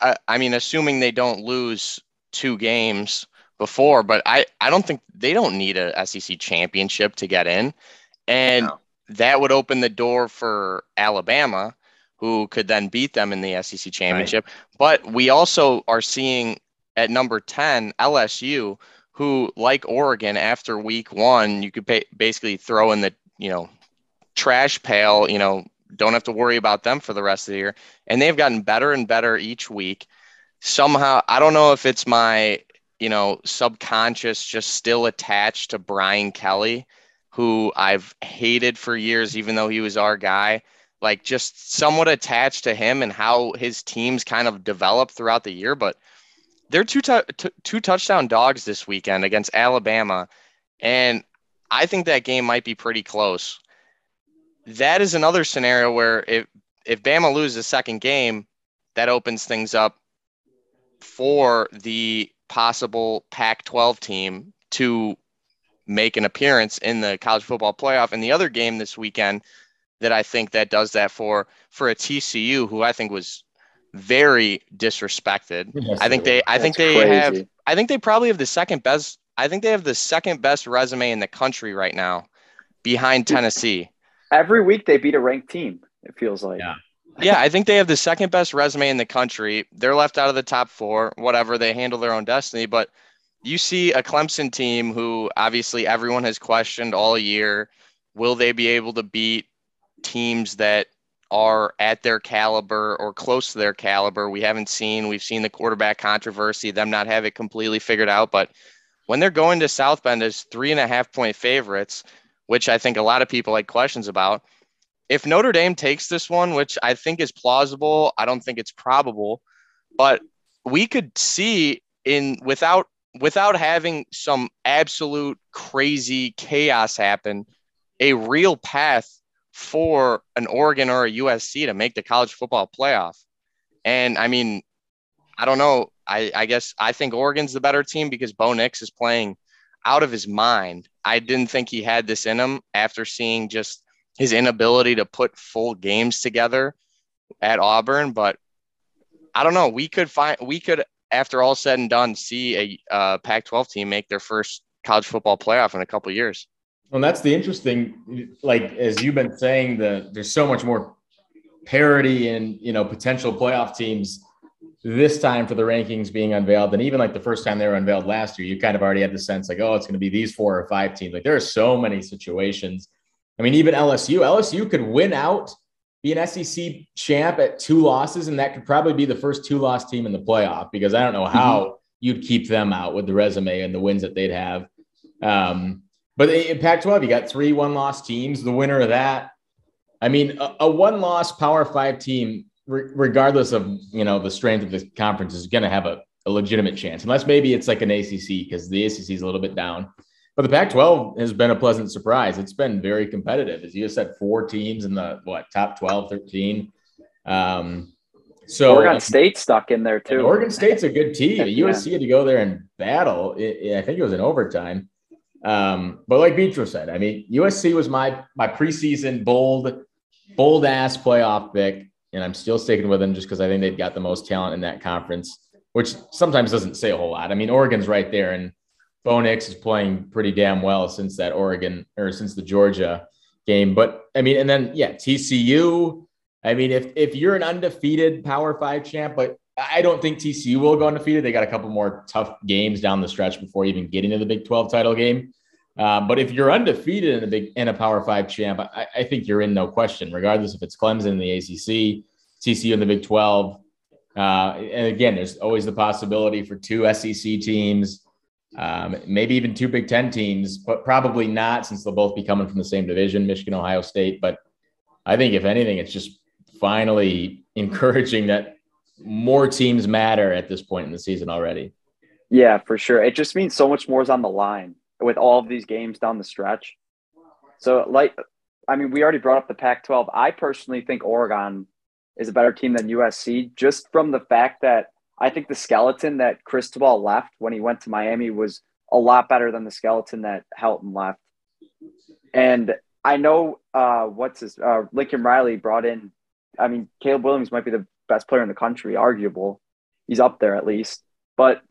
I, I mean assuming they don't lose two games before, but I I don't think they don't need a SEC championship to get in. And no. that would open the door for Alabama who could then beat them in the SEC championship. Right. But we also are seeing at number 10 LSU, who like Oregon after week one, you could pay, basically throw in the, you know, trash pail, you know, don't have to worry about them for the rest of the year. And they've gotten better and better each week. Somehow, I don't know if it's my, you know, subconscious just still attached to Brian Kelly, who I've hated for years, even though he was our guy like just somewhat attached to him and how his teams kind of developed throughout the year. But they're two t- two touchdown dogs this weekend against Alabama, and I think that game might be pretty close. That is another scenario where if if Bama loses the second game, that opens things up for the possible Pac-12 team to make an appearance in the college football playoff. And the other game this weekend that I think that does that for for a TCU who I think was very disrespected. Yes, I think they I think they crazy. have I think they probably have the second best I think they have the second best resume in the country right now behind Tennessee. Every week they beat a ranked team, it feels like. Yeah. yeah, I think they have the second best resume in the country. They're left out of the top 4, whatever, they handle their own destiny, but you see a Clemson team who obviously everyone has questioned all year, will they be able to beat teams that are at their caliber or close to their caliber. We haven't seen, we've seen the quarterback controversy, them not have it completely figured out. But when they're going to South Bend as three and a half point favorites, which I think a lot of people had questions about, if Notre Dame takes this one, which I think is plausible, I don't think it's probable, but we could see in without without having some absolute crazy chaos happen, a real path for an Oregon or a USC to make the college football playoff. And I mean, I don't know. I, I guess I think Oregon's the better team because Bo Nix is playing out of his mind. I didn't think he had this in him after seeing just his inability to put full games together at Auburn. But I don't know. We could find, we could, after all said and done, see a uh, Pac 12 team make their first college football playoff in a couple years. Well, that's the interesting, like as you've been saying, the there's so much more parity and you know potential playoff teams this time for the rankings being unveiled and even like the first time they were unveiled last year. You kind of already had the sense like, oh, it's going to be these four or five teams. Like there are so many situations. I mean, even LSU, LSU could win out, be an SEC champ at two losses, and that could probably be the first two loss team in the playoff because I don't know how mm-hmm. you'd keep them out with the resume and the wins that they'd have. Um, but in Pac 12, you got three one loss teams. The winner of that I mean, a, a one-loss Power Five team, re- regardless of you know the strength of the conference, is going to have a, a legitimate chance, unless maybe it's like an ACC because the ACC is a little bit down. But the Pac-12 has been a pleasant surprise. It's been very competitive. As you just said, four teams in the what top 12, 13. Um, so Oregon State stuck in there too. Oregon State's a good team. Yeah. USC had to go there and battle. It, it- I think it was in overtime. Um, but like Beatrice said, I mean, USC was my my preseason bold, bold ass playoff pick, and I'm still sticking with them just because I think they've got the most talent in that conference, which sometimes doesn't say a whole lot. I mean, Oregon's right there, and Bo Nix is playing pretty damn well since that Oregon or since the Georgia game. But I mean, and then yeah, TCU. I mean, if if you're an undefeated Power Five champ, but I don't think TCU will go undefeated. They got a couple more tough games down the stretch before even getting to the Big 12 title game. Uh, but if you're undefeated in a big in a Power Five champ, I, I think you're in no question, regardless if it's Clemson in the ACC, TCU in the Big 12. Uh, and again, there's always the possibility for two SEC teams, um, maybe even two Big Ten teams, but probably not since they'll both be coming from the same division, Michigan, Ohio State. But I think if anything, it's just finally encouraging that more teams matter at this point in the season already. Yeah, for sure. It just means so much more is on the line with all of these games down the stretch. So, like, I mean, we already brought up the Pac 12. I personally think Oregon is a better team than USC just from the fact that I think the skeleton that Cristobal left when he went to Miami was a lot better than the skeleton that Helton left. And I know uh, what's his uh, Lincoln Riley brought in. I mean, Caleb Williams might be the best player in the country, arguable. He's up there at least. But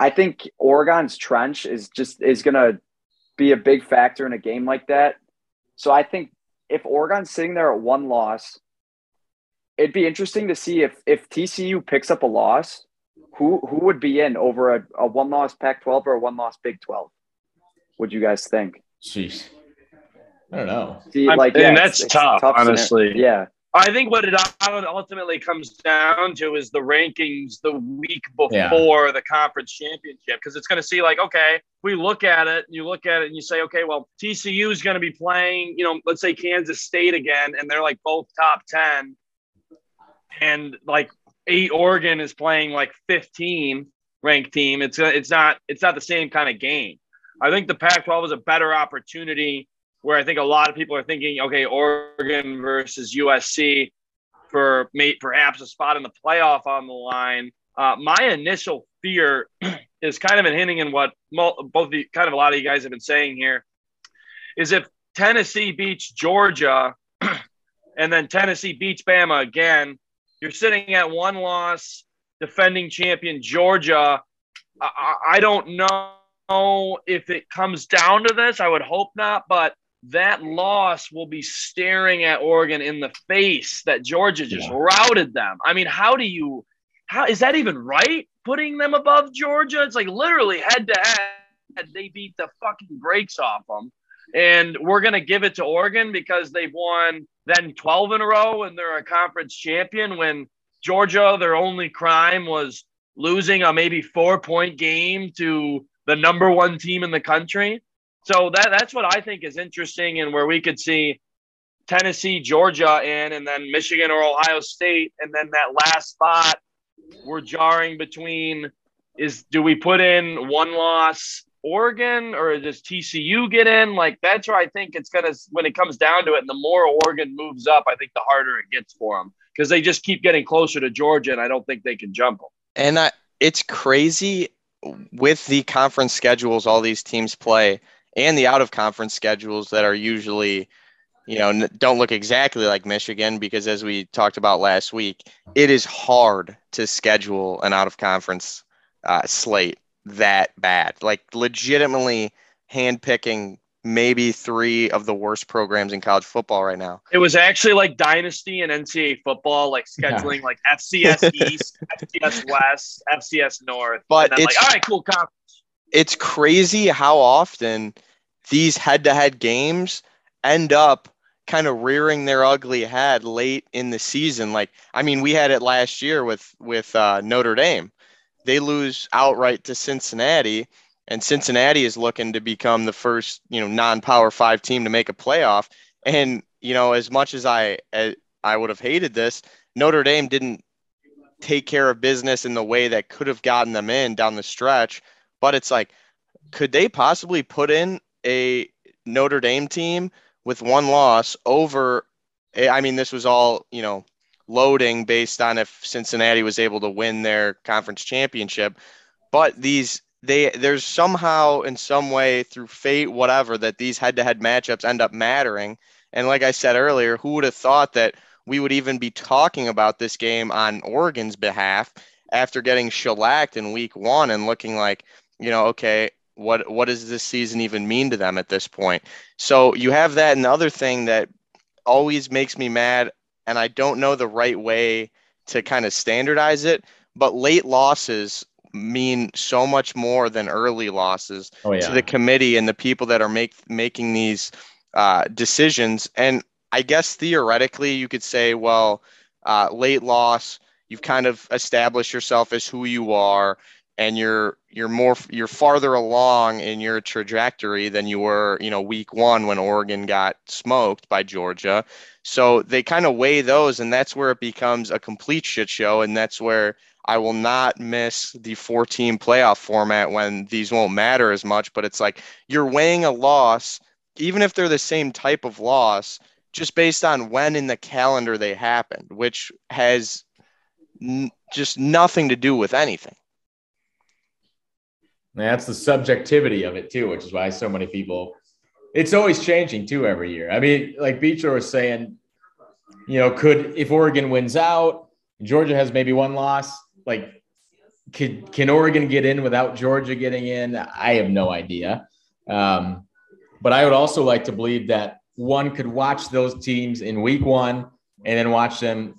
I think Oregon's trench is just is going to be a big factor in a game like that. So I think if Oregon's sitting there at one loss, it'd be interesting to see if if TCU picks up a loss, who who would be in over a, a one loss Pac-12 or a one loss Big 12? Would you guys think? Jeez. I don't know. See, I like mean, yeah, that's it's- it's tough, scenario. honestly. Yeah, I think what it ultimately comes down to is the rankings the week before Yeah. the conference championship because it's going to see like okay we look at it you look at it and you say okay well TCU is going to be playing you know let's say Kansas State again and they're like both top 10 and like 8 Oregon is playing like 15 ranked team. It's uh, it's not it's not the same kind of game. I think the Pac-12 is a better opportunity where I think a lot of people are thinking, okay, Oregon versus USC for may, perhaps a spot in the playoff on the line. Uh, my initial fear is kind of in hinting in what both the kind of a lot of you guys have been saying here is if Tennessee beats Georgia and then Tennessee beats Bama again, you're sitting at one loss, defending champion Georgia. I I don't know if it comes down to this. I would hope not, but that loss will be staring at Oregon in the face that Georgia just Yeah. routed them. I mean, how do you how is that even right? Putting them above Georgia? It's like literally head to head. They beat the fucking brakes off them. And we're gonna give it to Oregon because they've won then 12 in a row and they're a conference champion when Georgia, their only crime was losing a maybe four point game to the number one team in the country. So that that's what I think is interesting and where we could see Tennessee, Georgia in, and then Michigan or Ohio State, and then that last spot we're jarring between is do we put in one loss Oregon or does TCU get in? Like that's where I think it's gonna when it comes down to it, and the more Oregon moves up, I think the harder it gets for them because they just keep getting closer to Georgia, and I don't think they can jump them. And I, it's crazy with the conference schedules all these teams play and the out of conference schedules that are usually, you know, don't look exactly like Michigan because as we talked about last week, it is hard to schedule an out of conference uh, slate that bad. Like legitimately handpicking maybe three of the worst programs in college football right now. It was actually like dynasty and NCAA football, like Yeah. scheduling like FCS East, FCS West, FCS North. But and then it's- like, all right, cool conference. It's crazy how often these head-to-head games end up kind of rearing their ugly head late in the season. Like, I mean, we had it last year with with uh, Notre Dame. They lose outright to Cincinnati, and Cincinnati is looking to become the first, you know, non-power five team to make a playoff. And you know, as much as I as I would have hated this, Notre Dame didn't take care of business in the way that could have gotten them in down the stretch. But it's like, could they possibly put in a Notre Dame team with one loss over? Eh, I mean, this was all you know loading based on if Cincinnati was able to win their conference championship. But these they there's somehow in some way through fate whatever that these head-to-head matchups end up mattering. And like I said earlier, who would have thought that we would even be talking about this game on Oregon's behalf after getting shellacked in week 1 and looking like, you know, okay, what what does this season even mean to them at this point? So you have that and the other thing that always makes me mad and I don't know the right way to kind of standardize it. But late losses mean so much more than early losses Oh, yeah. to the committee and the people that are make, making these uh, decisions. And I guess theoretically, you could say, well, uh, late loss, you've kind of established yourself as who you are, and you're you're more you're farther along in your trajectory than you were, you know, week one when Oregon got smoked by Georgia. So they kind of weigh those, and that's where it becomes a complete shit show, and that's where I will not miss the 14 playoff format when these won't matter as much. But it's like you're weighing a loss, even if they're the same type of loss, just based on when in the calendar they happened, which has n- just nothing to do with anything. That's the subjectivity of it too, which is why so many people. It's always changing too every year. I mean, like Beecher was saying, you know, could if Oregon wins out, Georgia has maybe one loss, like could can Oregon get in without Georgia getting in? I have no idea. Um, but I would also like to believe that one could watch those teams in week one and then watch them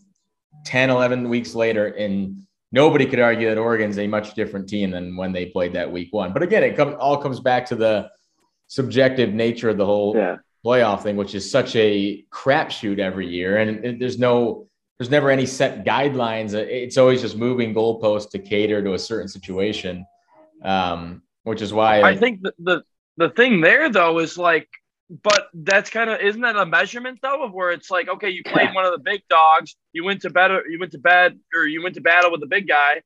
10, 11 weeks later and nobody could argue that Oregon's a much different team than when they played that week one. But again, it come, all comes back to the subjective nature of the whole Yeah. playoff thing, which is such a crapshoot every year, and it- there's no, there's never any set guidelines. It's always just moving goalposts to cater to a certain situation, um, which is why I think the, the the thing there though is like, but that's kind of isn't that a measurement though of where it's like, okay, you played one of the big dogs, you went to better you went to bed, or you went to battle with the big guy,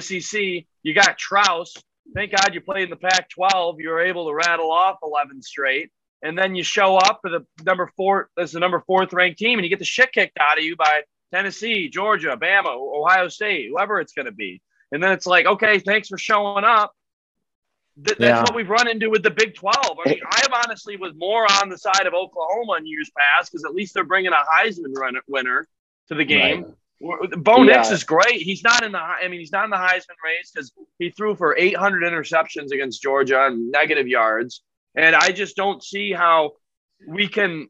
SEC, you got Trouse. Thank God you played in the Pac-12. You were able to rattle off 11 straight, and then you show up for the number four as the number fourth ranked team, and you get the shit kicked out of you by Tennessee, Georgia, Bama, Ohio State, whoever it's going to be. And then it's like, okay, thanks for showing up. Th- that's Yeah. what we've run into with the Big 12. I mean, I honestly was more on the side of Oklahoma in years past because at least they're bringing a Heisman run- winner to the game. Bo Yeah. Nix is great. He's not in the. I mean, he's not in the Heisman race because he threw for 800 interceptions against Georgia and negative yards. And I just don't see how we can.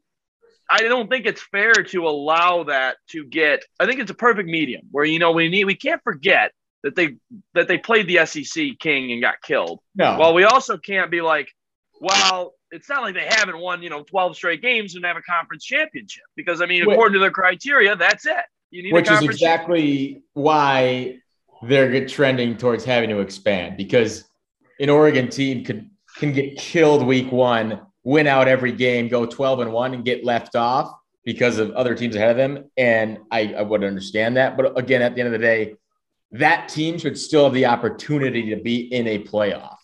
I don't think it's fair to allow that to get. I think it's a perfect medium where you know we need. We can't forget that they that they played the SEC king and got killed. no. Well, we also can't be like, well, it's not like they haven't won, you know, 12 straight games and have a conference championship because I mean, Wait. according to their criteria, that's it. You need which is exactly why they're trending towards having to expand because an Oregon team could can get killed week one, win out every game, go 12 and one, and get left off because of other teams ahead of them. And I, I would understand that. But again, at the end of the day, that team should still have the opportunity to be in a playoff.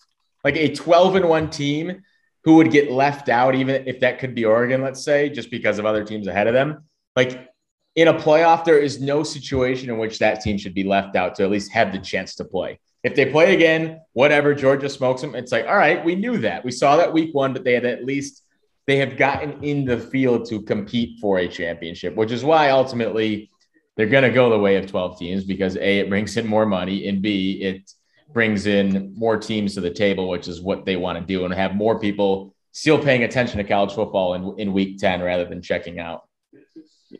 Like a 12 and one team who would get left out, even if that could be Oregon, let's say, just because of other teams ahead of them. Like in a playoff, there is no situation in which that team should be left out to at least have the chance to play. If they play again, whatever, Georgia smokes them. It's like, all right, we knew that. We saw that week one, but they had at least they have gotten in the field to compete for a championship, which is why ultimately they're going to go the way of 12 teams because A, it brings in more money, and B, it brings in more teams to the table, which is what they want to do, and have more people still paying attention to college football in, in week 10 rather than checking out.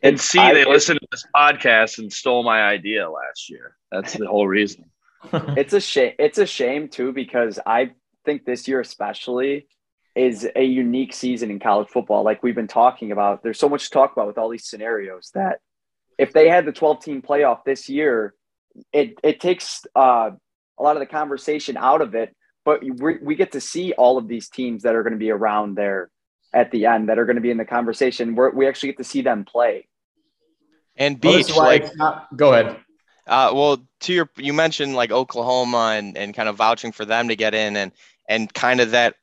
and see they it- listened to this podcast and stole my idea last year. That's the whole reason. it's a shame. It's a shame too because I think this year especially is a unique season in college football. Like we've been talking about, there's so much to talk about with all these scenarios that if they had the 12 team playoff this year, it it takes uh, a lot of the conversation out of it. But we, we get to see all of these teams that are going to be around there at the end that are going to be in the conversation. Where we actually get to see them play. And beach, that's why like not- go ahead. Uh, well, to your, you mentioned like Oklahoma and, and kind of vouching for them to get in and, and kind of that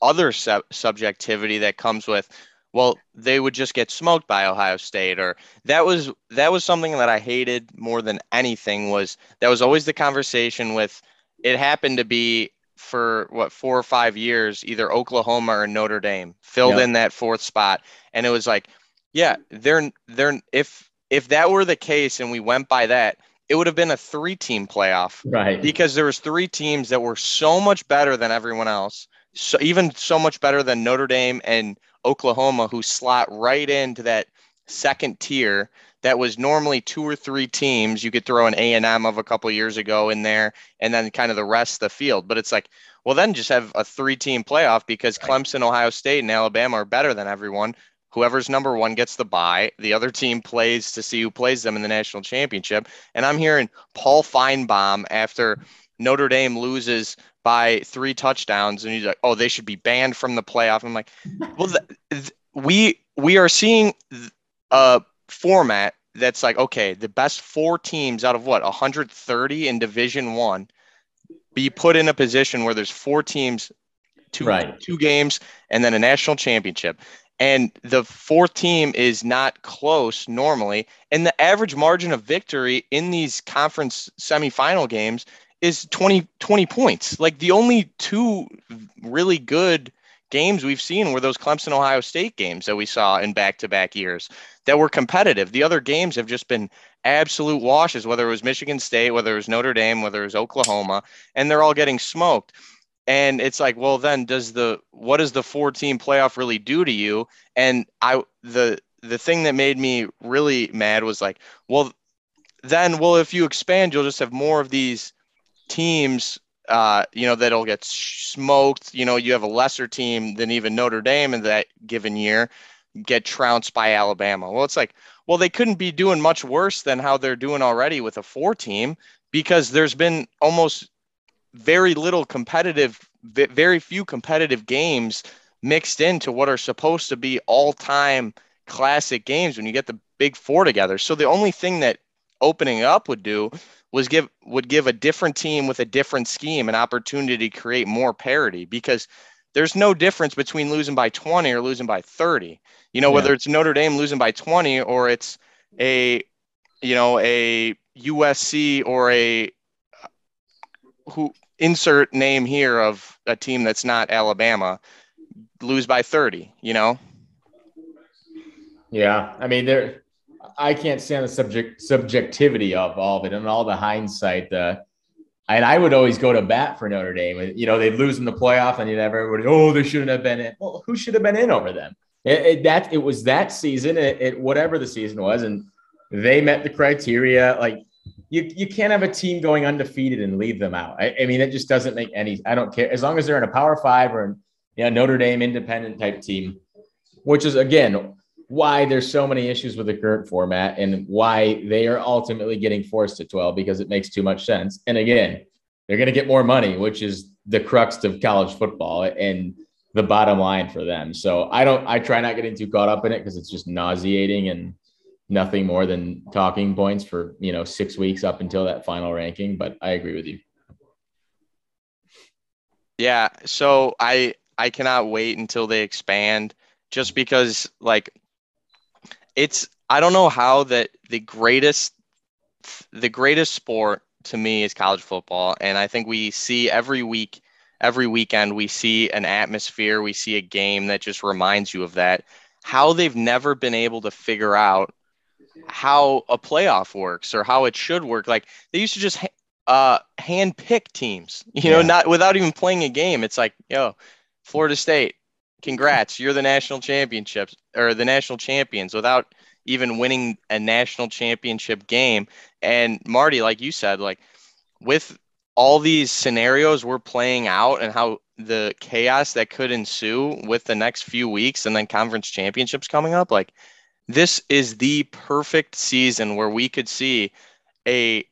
other sub- subjectivity that comes with, well, they would just get smoked by Ohio State or that was, that was something that I hated more than anything was that was always the conversation with, it happened to be for what, four or five years, either Oklahoma or Notre Dame filled Yep. in that fourth spot. And it was like, yeah, they're, they're, if, if that were the case and we went by that, it would have been a three team playoff Right. because there was three teams that were so much better than everyone else so even so much better than notre dame and oklahoma who slot right into that second tier that was normally two or three teams you could throw an a&m of a couple years ago in there and then kind of the rest of the field but it's like well then just have a three team playoff because clemson ohio state and alabama are better than everyone whoever's number one gets the bye. The other team plays to see who plays them in the national championship. And I'm hearing Paul Finebaum after Notre Dame loses by three touchdowns, and he's like, "Oh, they should be banned from the playoff." I'm like, "Well, th- th- we we are seeing a format that's like, okay, the best four teams out of what 130 in Division One be put in a position where there's four teams, two Right. two games, and then a national championship." and the fourth team is not close normally and the average margin of victory in these conference semifinal games is 20 20 points. Like the only two really good games we've seen were those Clemson Ohio State games that we saw in back-to-back years that were competitive. The other games have just been absolute washes whether it was Michigan State whether it was Notre Dame whether it was Oklahoma and they're all getting smoked. And it's like well then does the what does the four team playoff really do to you? And i the the thing that made me really mad was like well then well if you expand you'll just have more of these teams uh you know that'll get smoked you know you have a lesser team than even notre dame in that given year get trounced by alabama well it's like well they couldn't be doing much worse than how they're doing already with a four team because there's been almost very little competitive, very few competitive games mixed into what are supposed to be all time classic games when you get the big four together. So the only thing that opening up would do was give would give a different team with a different scheme an opportunity to create more parity because there's no difference between losing by 20 or losing by 30. You know, Yeah. whether it's Notre Dame losing by 20 or it's a you know, a USC or a who insert name here of a team that's not Alabama lose by 30, you know? Yeah, I mean, there. I can't stand the subject subjectivity of all of it and all the hindsight. Uh, and I would always go to bat for Notre Dame. You know, they'd lose in the playoff, and you'd have everybody, oh, they shouldn't have been in. Well, who should have been in over them? It, it, that it was that season, it, it whatever the season was, and they met the criteria. Like you, you can't have a team going undefeated and leave them out. I, I mean, it just doesn't make any. I don't care as long as they're in a Power Five or in, you know, Notre Dame independent type team, which is again why there's so many issues with the current format and why they are ultimately getting forced to 12 because it makes too much sense. And again, they're going to get more money, which is the crux of college football and the bottom line for them. So I don't, I try not getting too caught up in it because it's just nauseating and nothing more than talking points for, you know, six weeks up until that final ranking. But I agree with you. Yeah, so I I cannot wait until they expand just because like it's I don't know how that the greatest the greatest sport to me is college football and I think we see every week every weekend we see an atmosphere, we see a game that just reminds you of that. How they've never been able to figure out how a playoff works or how it should work. Like they used to just uh hand pick teams, you know, Yeah. not without even playing a game. It's like, yo, Florida State, congrats, you're the national championships or the national champions without even winning a national championship game. And Marty, like you said, like with all these scenarios we're playing out and how the chaos that could ensue with the next few weeks and then conference championships coming up, like this is the perfect season where we could see a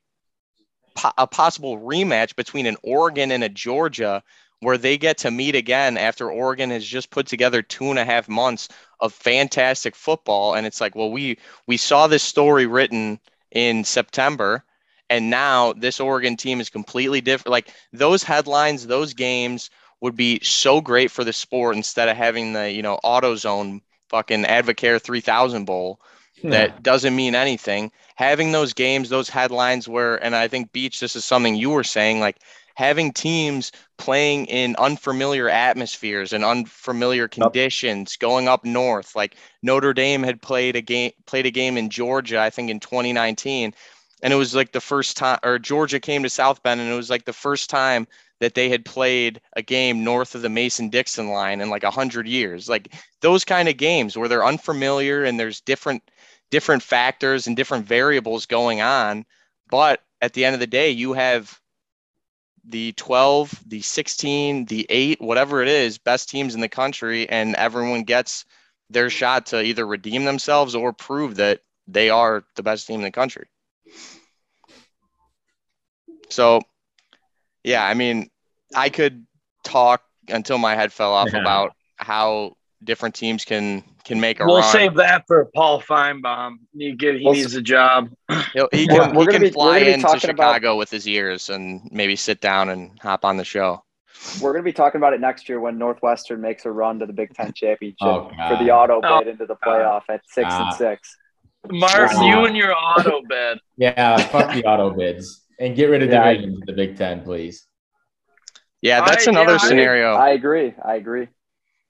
a possible rematch between an Oregon and a Georgia where they get to meet again after Oregon has just put together two and a half months of fantastic football. And it's like, well, we we saw this story written in September, and now this Oregon team is completely different. Like those headlines, those games would be so great for the sport instead of having the you know AutoZone fucking Advocare 3000 bowl that doesn't mean anything. Having those games, those headlines where, and I think Beach, this is something you were saying, like having teams playing in unfamiliar atmospheres and unfamiliar conditions yep. going up north like Notre Dame had played a game played a game in Georgia I think in 2019 and it was like the first time or Georgia came to South Bend and it was like the first time that they had played a game north of the Mason-Dixon line in like 100 years like those kind of games where they're unfamiliar and there's different different factors and different variables going on but at the end of the day you have the 12, the 16, the 8, whatever it is, best teams in the country, and everyone gets their shot to either redeem themselves or prove that they are the best team in the country. So, yeah, I mean, I could talk until my head fell off yeah. about how different teams can can make a we'll run. save that for Paul Finebaum. He, get, he needs a job. He'll, he can, he can be, fly into Chicago about, with his ears and maybe sit down and hop on the show. We're going to be talking about it next year when Northwestern makes a run to the Big Ten championship oh, for the auto oh, bid into the playoff at six and ah. six. Mark, you and your auto bid. Yeah, fuck the auto bids and get rid of yeah, divisions in the Big Ten, please. Yeah, that's I, another yeah, scenario. I agree. I agree.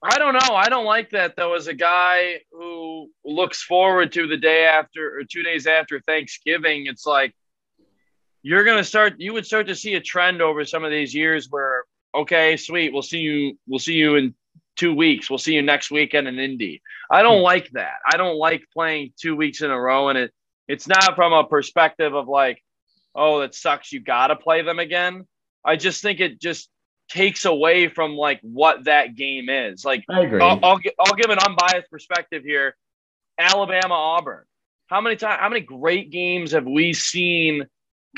I don't know. I don't like that though. As a guy who looks forward to the day after or two days after Thanksgiving, it's like you're gonna start. You would start to see a trend over some of these years where, okay, sweet, we'll see you. We'll see you in two weeks. We'll see you next weekend in Indy. I don't hmm. like that. I don't like playing two weeks in a row, and it it's not from a perspective of like, oh, that sucks. You got to play them again. I just think it just takes away from like what that game is. Like I agree. I'll, I'll, I'll give an unbiased perspective here. Alabama Auburn. How many times? How many great games have we seen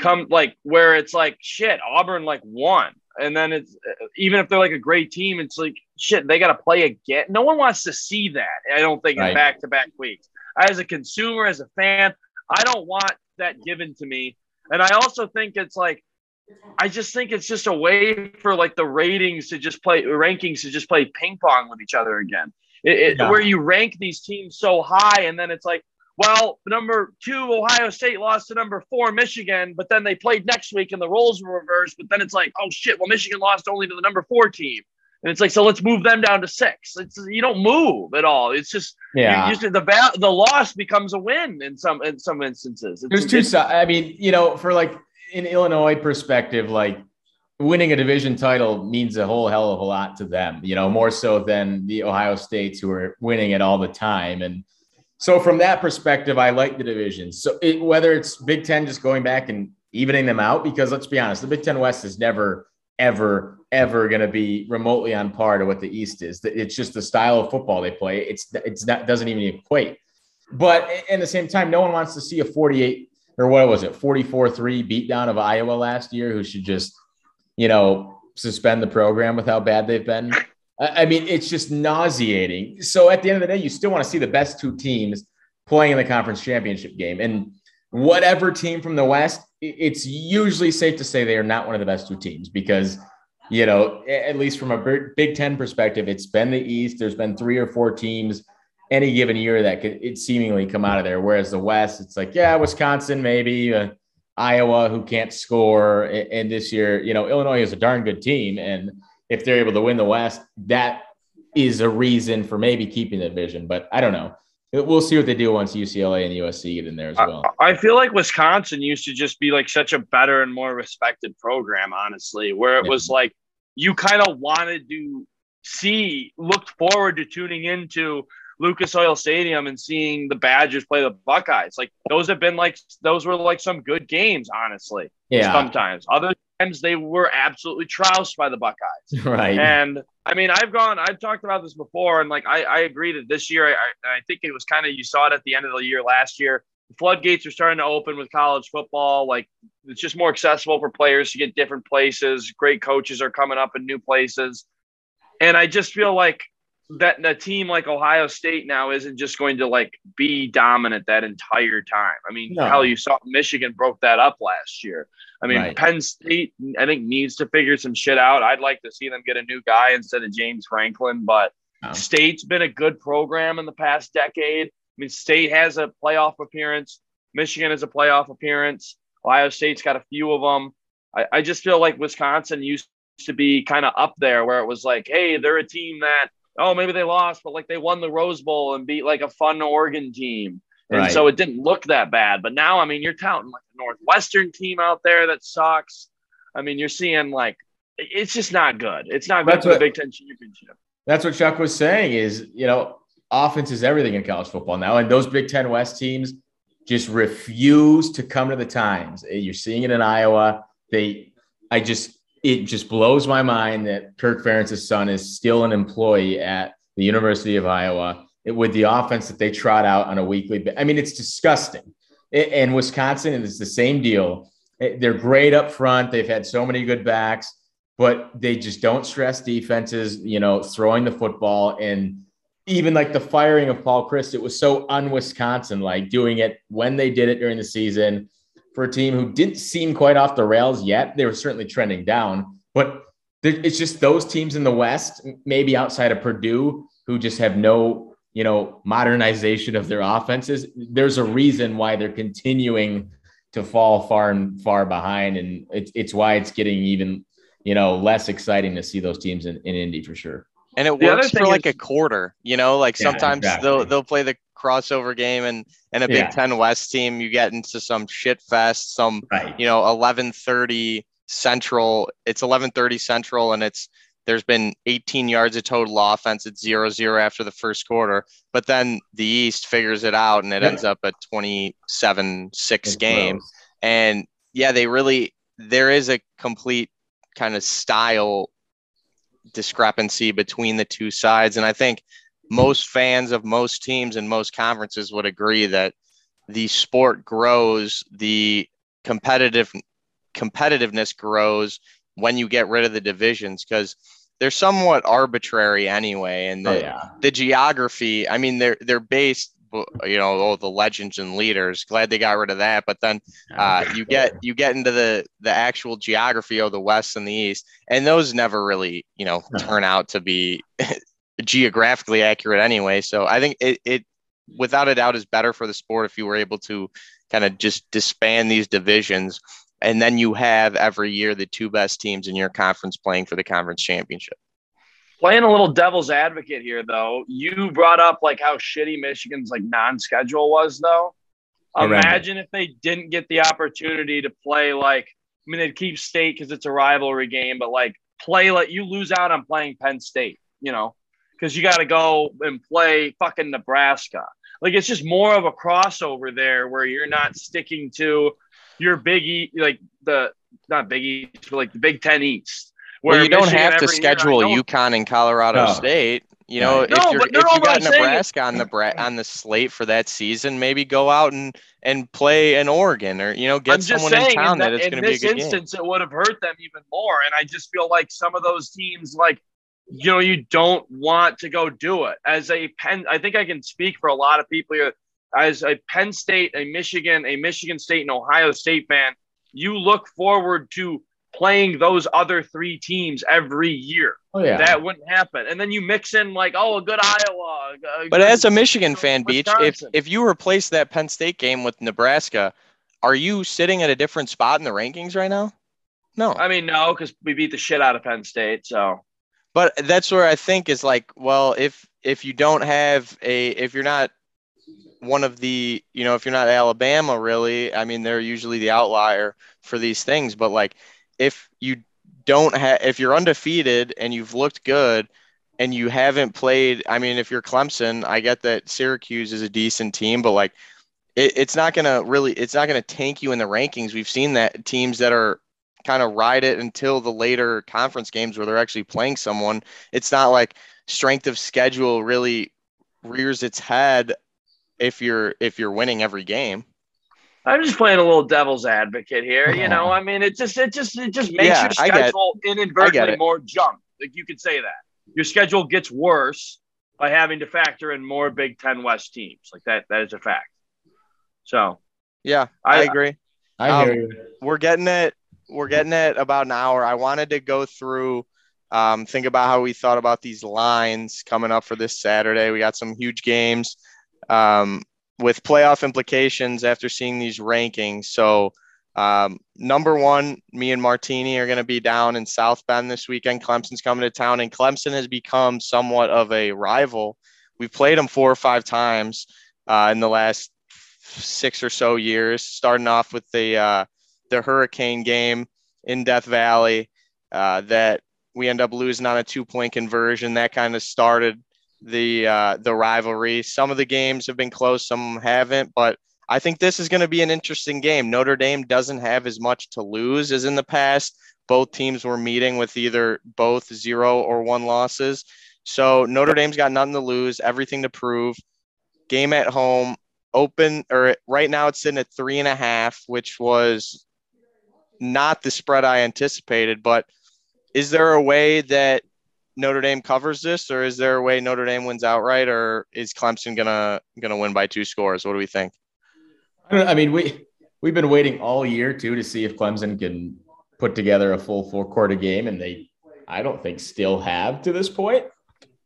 come like where it's like shit Auburn like won, and then it's uh, even if they're like a great team, it's like shit they got to play again. No one wants to see that. I don't think right. in back to back weeks. As a consumer, as a fan, I don't want that given to me. And I also think it's like I just think it's just a way for like the ratings to just play rankings to just play ping pong with each other again. It, it, yeah. Where you rank these teams so high, and then it's like, well, number two Ohio State lost to number four Michigan, but then they played next week and the roles were reversed. But then it's like, oh shit, well Michigan lost only to the number four team, and it's like, so let's move them down to six. It's you don't move at all. It's just yeah, you, just, the the loss becomes a win in some in some instances. It's, There's two. I mean, you know, for like in Illinois perspective, like winning a division title means a whole hell of a lot to them, you know, more so than the Ohio States who are winning it all the time. And so from that perspective, I like the division. So it, whether it's Big Ten just going back and evening them out, because let's be honest, the Big Ten West is never, ever, ever going to be remotely on par to what the East is. It's just the style of football they play. It's it's not doesn't even equate. But at the same time, no one wants to see a 48 or what was it, 44 3 beatdown of Iowa last year, who should just, you know, suspend the program with how bad they've been. I mean, it's just nauseating. So at the end of the day, you still want to see the best two teams playing in the conference championship game. And whatever team from the West, it's usually safe to say they are not one of the best two teams because, you know, at least from a Big Ten perspective, it's been the East. There's been three or four teams any given year that could it seemingly come out of there. Whereas the West, it's like, yeah, Wisconsin, maybe uh, Iowa, who can't score. And, this year, you know, Illinois is a darn good team. And if they're able to win the West, that is a reason for maybe keeping the division. But I don't know. We'll see what they do once UCLA and USC get in there as well. I, I feel like Wisconsin used to just be like such a better and more respected program, honestly, where it yeah. was like you kind of wanted to see, looked forward to tuning into Lucas Oil Stadium and seeing the Badgers play the Buckeyes. Like those have been like those were like some good games, honestly. Yeah. Sometimes. Other times they were absolutely trounced by the Buckeyes. Right. And I mean, I've gone, I've talked about this before, and like I, I agree that this year, I, I think it was kind of you saw it at the end of the year last year. The floodgates are starting to open with college football. Like it's just more accessible for players to get different places. Great coaches are coming up in new places. And I just feel like that a team like Ohio State now isn't just going to like be dominant that entire time. I mean, No. hell, you saw Michigan broke that up last year. I mean, Right. Penn State, I think, needs to figure some shit out. I'd like to see them get a new guy instead of James Franklin, but No. State's been a good program in the past decade. I mean, State has a playoff appearance. Michigan has a playoff appearance. Ohio State's got a few of them. I, I just feel like Wisconsin used to be kind of up there where it was like, hey, they're a team that, oh, maybe they lost, but like they won the Rose Bowl and beat like a fun Oregon team. And Right. so it didn't look that bad. But now, I mean, you're touting like a Northwestern team out there that sucks. I mean, you're seeing like, it's just not good. It's not good That's for the what- Big Ten championship. That's what Chuck was saying is, you know, offense is everything in college football now. And those Big Ten West teams just refuse to come to the times. You're seeing it in Iowa. They, I just, it just blows my mind that Kirk Ferentz's son is still an employee at the University of Iowa with the offense that they trot out on a weekly. I mean, it's disgusting. And Wisconsin is the same deal. Eh, They're great up front. They've had so many good backs but they just don't stress defenses, you know, throwing the football. And even like the firing of Paul Chryst, it was so un Wisconsin like doing it when they did it during the season for a team who didn't seem quite off the rails yet. They were certainly trending down, but there- it's just those teams in the West, maybe outside of Purdue, who just have no, you know, modernization of their offenses. There's a reason why they're continuing to fall far and far behind. And it's, it's why it's getting even you know, less exciting to see those teams in, in Indy for sure. and it The works for like is- a quarter. You know, like Yeah, sometimes exactly. they'll they'll play the crossover game and and a Big Yeah. Ten West team. You get into some shit fest, some Right. you know eleven thirty Central. It's eleven thirty Central, and it's there's been 18 yards of total offense. It's zero zero after the first quarter, but then the East figures it out, and it Yeah. ends up a 27 six game. gross. And yeah, they really there is a complete kind of style discrepancy between the two sides. And I think most fans of most teams and most conferences would agree that the sport grows, the competitive competitiveness grows when you get rid of the divisions because they're somewhat arbitrary anyway. And the, Oh, yeah. the geography, I mean, they're they're based, you know, all the legends and leaders. Glad they got rid of that. But then uh, you get you get into the the actual geography of the west and the east and those never really you know turn out to be geographically accurate anyway so i think it, it without a doubt is better for the sport if you were able to kind of just disband these divisions and then you have every year the two best teams in your conference playing for the conference championship Playing a little devil's advocate here, though, you brought up like how shitty Michigan's like non-schedule was, though. Horrendous. Imagine if they didn't get the opportunity to play like I mean they'd keep state because it's a rivalry game, but like play like you lose out on playing Penn State, you know, because you got to go and play fucking Nebraska. Like it's just more of a crossover there where you're not sticking to your Big E, like the not Big East, but like the Big Ten East. well you don't Michigan have to every year, schedule know- UConn and Colorado No. State. You know, Right. if you're but if you got I'm saying Nebraska on the bra- on the slate for that season, maybe go out and and play an Oregon or you know get I'm just someone in town in, that, that, it's going to be a this good game. instance, it would have hurt them even more. And I just feel like some of those teams, like you know, you don't want to go do it. As a Penn, I think I can speak for a lot of people here. As a Penn State, a Michigan, a Michigan State, and Ohio State fan, you look forward to playing those other three teams every year. Oh yeah. That wouldn't happen. And then you mix in like, oh, a good Iowa. a But good- as a Michigan fan, Beach, if if you replace that Penn State game with Nebraska, are you sitting at a different spot in the rankings right now? No. I mean, no, because we beat the shit out of Penn State. So But that's where I think is like, well, if if you don't have a if you're not one of the, you know, if you're not Alabama really, I mean, they're usually the outlier for these things, but like if you don't have if you're undefeated and you've looked good and you haven't played, I mean, if you're Clemson, I get that Syracuse is a decent team, but like it, it's not gonna really it's not gonna tank you in the rankings. We've seen that teams that are kind of ride it until the later conference games where they're actually playing someone. It's not like strength of schedule really rears its head if you're if you're winning every game. I'm just playing a little devil's advocate here. You know, I mean, it just it just it just makes Yeah, your schedule inadvertently more junk. Like you could say that your schedule gets worse by having to factor in more Big Ten West teams. Like that, that is a fact. So Yeah, I, I- agree. I Um, hear you. we're getting it we're getting it about an hour. I wanted to go through um, think about how we thought about these lines coming up for this saturday. We got some huge games um, with playoff implications after seeing these rankings. So um, number one me and martini are going to be down in south bend this weekend. Clemson's coming to town and clemson has become somewhat of a rival. We've played them four or five times uh, in the last six or so years starting off with the uh, the Hurricane game in Death Valley uh, that we end up losing on a two point conversion. That kind of started the uh, the rivalry. Some of the games have been close, some haven't, but I think this is going to be an interesting game. Notre Dame doesn't have as much to lose as in the past. Both teams were meeting with either both zero or one losses. So Notre Dame's got nothing to lose, everything to prove. Game at home, open or right now it's sitting at three and a half, which was not the spread I anticipated. But is there a way that Notre Dame covers this, or is there a way Notre Dame wins outright, or is Clemson gonna gonna win by two scores? What do we think? I, I mean, we we've been waiting all year too to see if Clemson can put together a full four quarter game, and they, I don't think, still have to this point.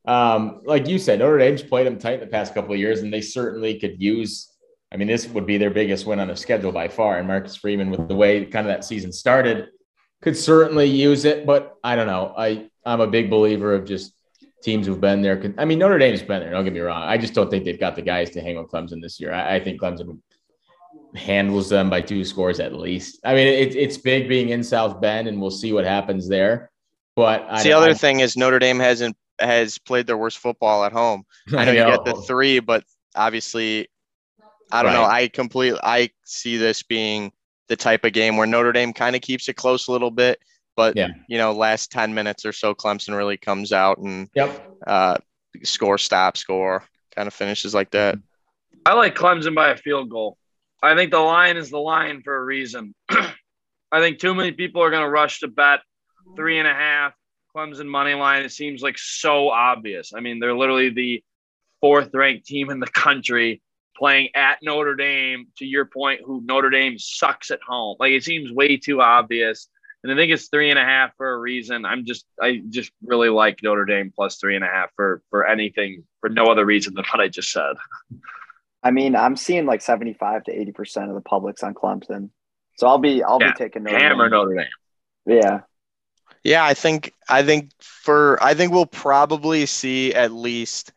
Um, like you said, Notre Dame's played them tight the past couple of years, and they certainly could use. I mean, this would be their biggest win on the schedule by far. And Marcus Freeman, with the way kind of that season started, could certainly use it. But I don't know. I I'm a big believer of just teams who've been there. I mean, Notre Dame's been there. Don't get me wrong. I just don't think they've got the guys to hang with Clemson this year. I, I think Clemson handles them by two scores at least. I mean, it, it's big being in South Bend, and we'll see what happens there. But I, the other I, thing is Notre Dame hasn't has played their worst football at home. I know, you get the three, but obviously, I don't know. I completely I see this being the type of game where Notre Dame kind of keeps it close a little bit, but Yeah. you know, last ten minutes or so, Clemson really comes out and Yep. uh, score, stop, score, kind of finishes like that. I like Clemson by a field goal. I think the line is the line for a reason. I think too many people are going to rush to bet three and a half Clemson money line. It seems like so obvious. I mean, they're literally the fourth ranked team in the country playing at Notre Dame. To your point, who Notre Dame sucks at home. Like it seems way too obvious. And I think it's three and a half for a reason. I'm just, I just really like Notre Dame plus three and a half for for anything for no other reason than what I just said. I mean, I'm seeing like 75 to 80 percent of the public's on Clemson, so I'll be I'll Yeah, be taking Notre Hammer Dame. Notre Dame. Yeah, Yeah, I think I think for I think we'll probably see at least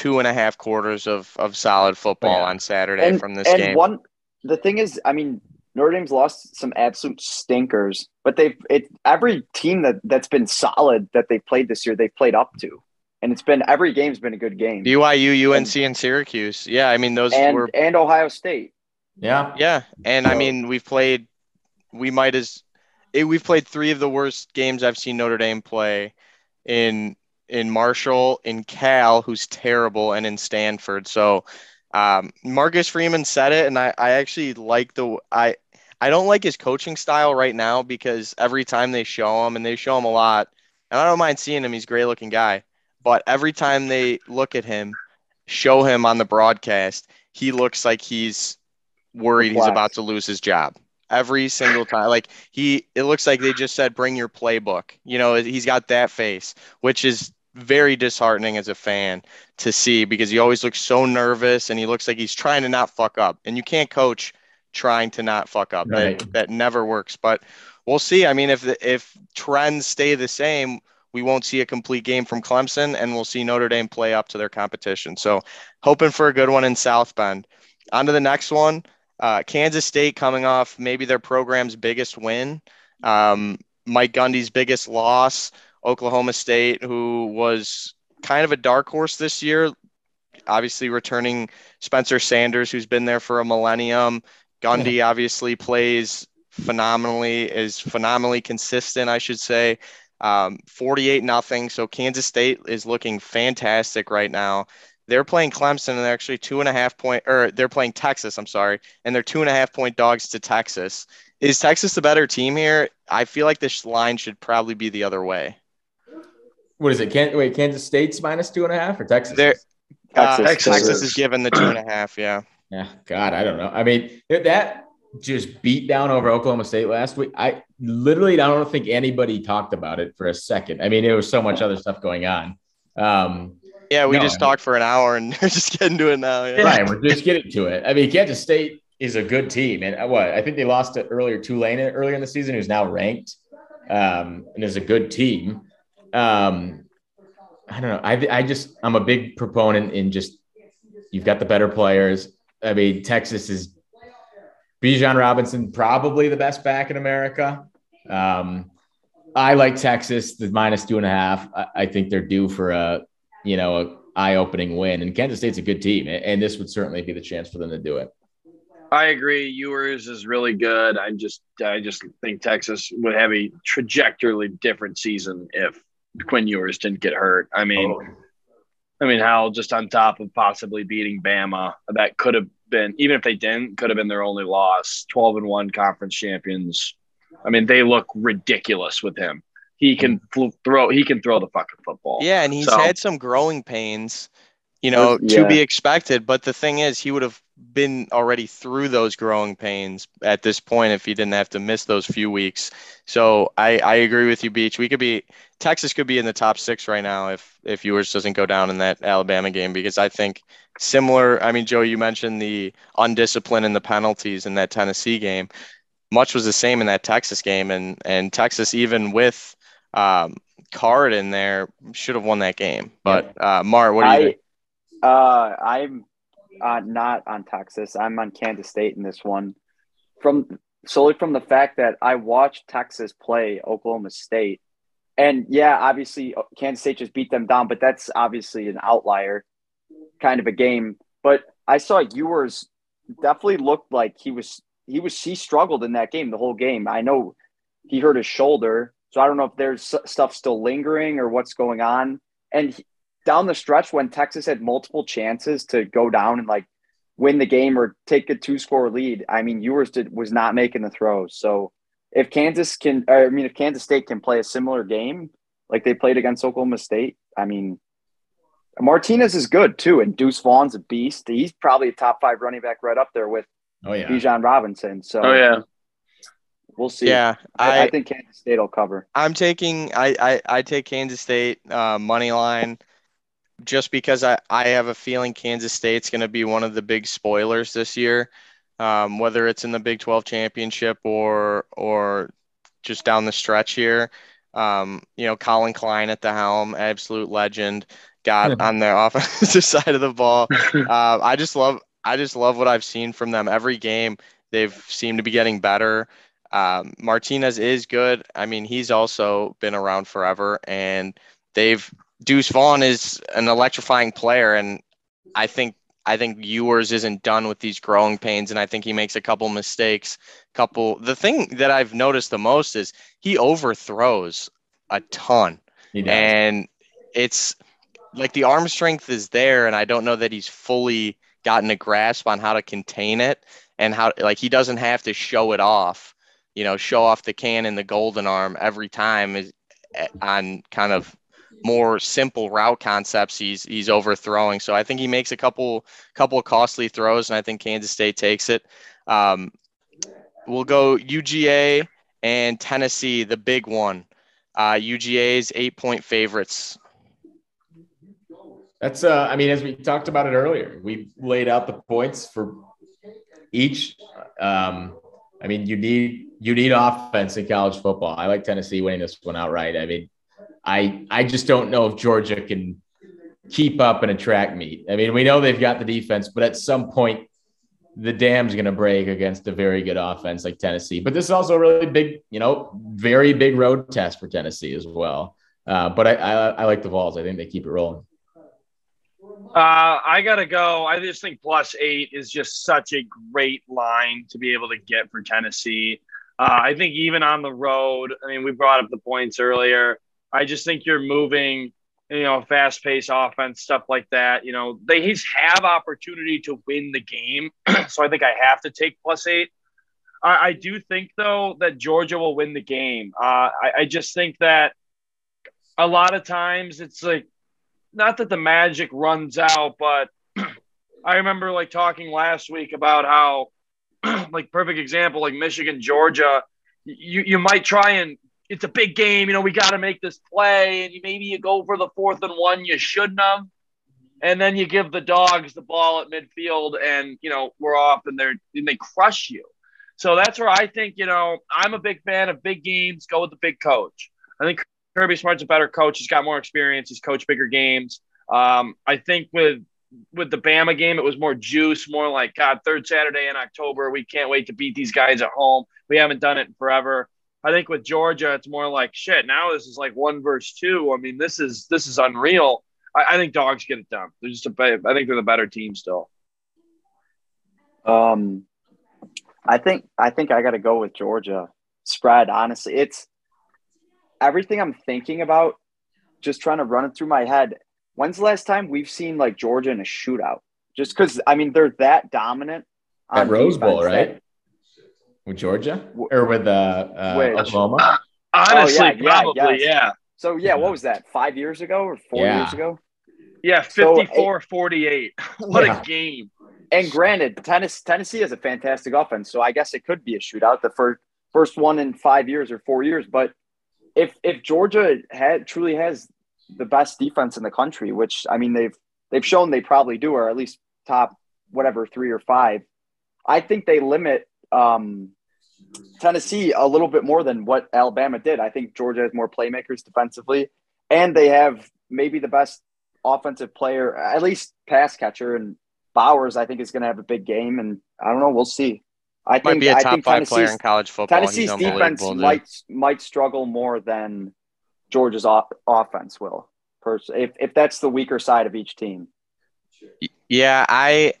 two and a half quarters of of solid football Yeah. on Saturday and, from this and game. one the thing is, I mean, Notre Dame's lost some absolute stinkers, but they've it every team that that's been solid that they've played this year, they've played up to, and it's been every game's been a good game. BYU, UNC, and Syracuse. Yeah, I mean those and were and Ohio State. Yeah. yeah, and I mean we've played. We might as it, we've played three of the worst games I've seen Notre Dame play in in Marshall, in Cal, who's terrible, and in Stanford. So um, Marcus Freeman said it, and I, I actually like the I I don't like his coaching style right now because every time they show him, and they show him a lot, and I don't mind seeing him. He's a great looking guy, but every time they look at him, show him on the broadcast, he looks like he's worried he's about to lose his job every single time. Like he, it looks like they just said, "Bring your playbook." You know, he's got that face, which is very disheartening as a fan to see because he always looks so nervous and he looks like he's trying to not fuck up. And you can't coach trying to not fuck up. Right. That that never works. But we'll see. I mean, if the, if trends stay the same, we won't see a complete game from Clemson, and we'll see Notre Dame play up to their competition. So, hoping for a good one in South Bend. On to the next one. Uh, Kansas State coming off maybe their program's biggest win, um, Mike Gundy's biggest loss. Oklahoma State, who was kind of a dark horse this year, obviously returning Spencer Sanders, who's been there for a millennium. Gundy obviously plays phenomenally, is phenomenally consistent, I should say. Um, 48 nothing. So Kansas State is looking fantastic right now. They're playing Clemson and they're actually two and a half point, or they're playing Texas. I'm sorry, and they're two and a half point dogs to Texas. Is Texas the better team here? I feel like this line should probably be the other way. What is it? Can wait, Kansas State's minus two and a half or Texas? They're, uh, Texas. Texas is given the two and a half. Yeah. Yeah, God, I don't know. I mean, that just beat down over Oklahoma State last week. I literally, I don't think anybody talked about it for a second. I mean, there was so much other stuff going on. Um, Yeah, we No, just I mean- talked for an hour and we're just getting to it now. Yeah. right, we're just getting to it. I mean, Kansas State is a good team, and uh, what I think they lost to earlier Tulane earlier in the season, who's now ranked, um, and is a good team. Um, I don't know. I I just I'm a big proponent in just you've got the better players. I mean, Texas is Bijan Robinson, probably the best back in America. Um, I like Texas, the minus two and a half. I, I think they're due for a, you know, a eye-opening win. And Kansas State's a good team, and- and this would certainly be the chance for them to do it. I agree. Ewers is really good. I just I just think Texas would have a trajectorily different season if Quinn Ewers didn't get hurt. I mean, oh. I mean, how just on top of possibly beating Bama, that could have been even if they didn't, could have been their only loss. Twelve and one conference champions. I mean, they look ridiculous with him. He can fl- throw. He can throw the fucking football. Yeah, and he's So- had some growing pains, you know, Yeah. to be expected. But the thing is, he would have been already through those growing pains at this point if he didn't have to miss those few weeks. So I, I agree with you, Beach. We could be Texas could be in the top six right now if if Ewers doesn't go down in that Alabama game because I think similar. I mean, Joe, you mentioned the undiscipline and the penalties in that Tennessee game. Much was the same in that Texas game, and and Texas even with um, Card in there should have won that game. But uh, Mart, what do you I, think? uh, I'm uh, not on Texas. I'm on Kansas State in this one. From solely from the fact that I watched Texas play Oklahoma State, and yeah, obviously uh, Kansas State just beat them down, but that's obviously an outlier kind of a game. But I saw Ewers definitely looked like he was he was he struggled in that game the whole game. I know he hurt his shoulder, so I don't know if there's stuff still lingering or what's going on. And down the stretch when Texas had multiple chances to go down and like win the game or take a two score lead, I mean Ewers did was not making the throws. So if Kansas can, or, I mean if Kansas State can play a similar game like they played against Oklahoma State, I mean Martinez is good too, and Deuce Vaughn's a beast. He's probably a top five running back right up there with Oh yeah, Bijan Robinson. So Oh yeah. we'll see. Yeah, I, I, I think Kansas State will cover. I'm taking I, I I take Kansas State uh, money line just because I, I have a feeling Kansas State's going to be one of the big spoilers this year, um, whether it's in the Big 12 championship or or just down the stretch here. Um, you know, Collin Klein at the helm, absolute legend, got on their offensive side of the ball. Uh, I just love I just love what I've seen from them every game. They've seemed to be getting better. Um, Martinez is good. I mean, he's also been around forever, and they've Deuce Vaughn is an electrifying player, and I think I think Ewers isn't done with these growing pains, and I think he makes a couple mistakes. Couple. The thing that I've noticed the most is he overthrows a ton, and it's like the arm strength is there, and I don't know that he's fully gotten a grasp on how to contain it and how like he doesn't have to show it off, you know, show off the cannon, the golden arm every time is eh, on kind of more simple route concepts he's he's overthrowing. So I think he makes a couple couple costly throws, and I think Kansas State takes it. Um, we'll go UGA and Tennessee, the big one. Uh, UGA's eight point favorites. That's uh, I mean, as we talked about it earlier, we laid out the points for each. Um, I mean, you need you need offense in college football. I like Tennessee winning this one outright. I mean, I I just don't know if Georgia can keep up in a track meet. I mean, we know they've got the defense, but at some point, the dam's going to break against a very good offense like Tennessee. But this is also a really big, you know, very big road test for Tennessee as well. Uh, but I, I I like the Vols. I think they keep it rolling. Uh, I gotta go. I just think plus eight is just such a great line to be able to get for Tennessee. Uh, I think even on the road, I mean, we brought up the points earlier. I just think you're moving you know, fast paced offense, stuff like that. You know, they have opportunity to win the game. so I think I have to take plus eight. I, I do think, though, that Georgia will win the game. Uh, I, I just think that a lot of times it's like, not that the magic runs out, but I remember like talking last week about how, like, perfect example, like Michigan, Georgia, you, you might try and it's a big game. You know, we got to make this play, and maybe you go for the fourth and one you shouldn't have, and then you give the dogs the ball at midfield, and you know we're off, and they're and they crush you. So that's where I think you know I'm a big fan of big games. Go with the big coach. I think Kirby Smart's a better coach. He's got more experience. He's coached bigger games. Um, I think with with the Bama game, it was more juice, more like God. Third Saturday in October, we can't wait to beat these guys at home. We haven't done it in forever. I think with Georgia, it's more like shit. Now this is like one versus two. I mean, this is this is unreal. I, I think dogs get it done. They're just a, I think they're the better team still. Um, I think I think I got to go with Georgia spread. Honestly, it's everything I'm thinking about. Just trying to run it through my head. When's the last time we've seen like Georgia in a shootout? Just because I mean they're that dominant at Rose Bowl, right? That, with Georgia or with uh, uh Oklahoma? Honestly, oh, yeah, probably, yeah, yeah. So yeah, what was that? Five years ago or four yeah. years ago? Yeah, 54 so, 48. what yeah. a game. And granted, Tennessee, Tennessee has a fantastic offense, so I guess it could be a shootout, the first first one in five years or four years. But if if Georgia had truly has the best defense in the country, which I mean they've they've shown they probably do, or at least top whatever three or five, I think they limit um, Tennessee a little bit more than what Alabama did. I think Georgia has more playmakers defensively, and they have maybe the best offensive player, at least pass catcher. And Bowers, I think, is going to have a big game. And I don't know. We'll see. I might think be a I top think five player in college football. Tennessee's defense might might struggle more than Georgia's off, offense will. If if that's the weaker side of each team. Yeah, I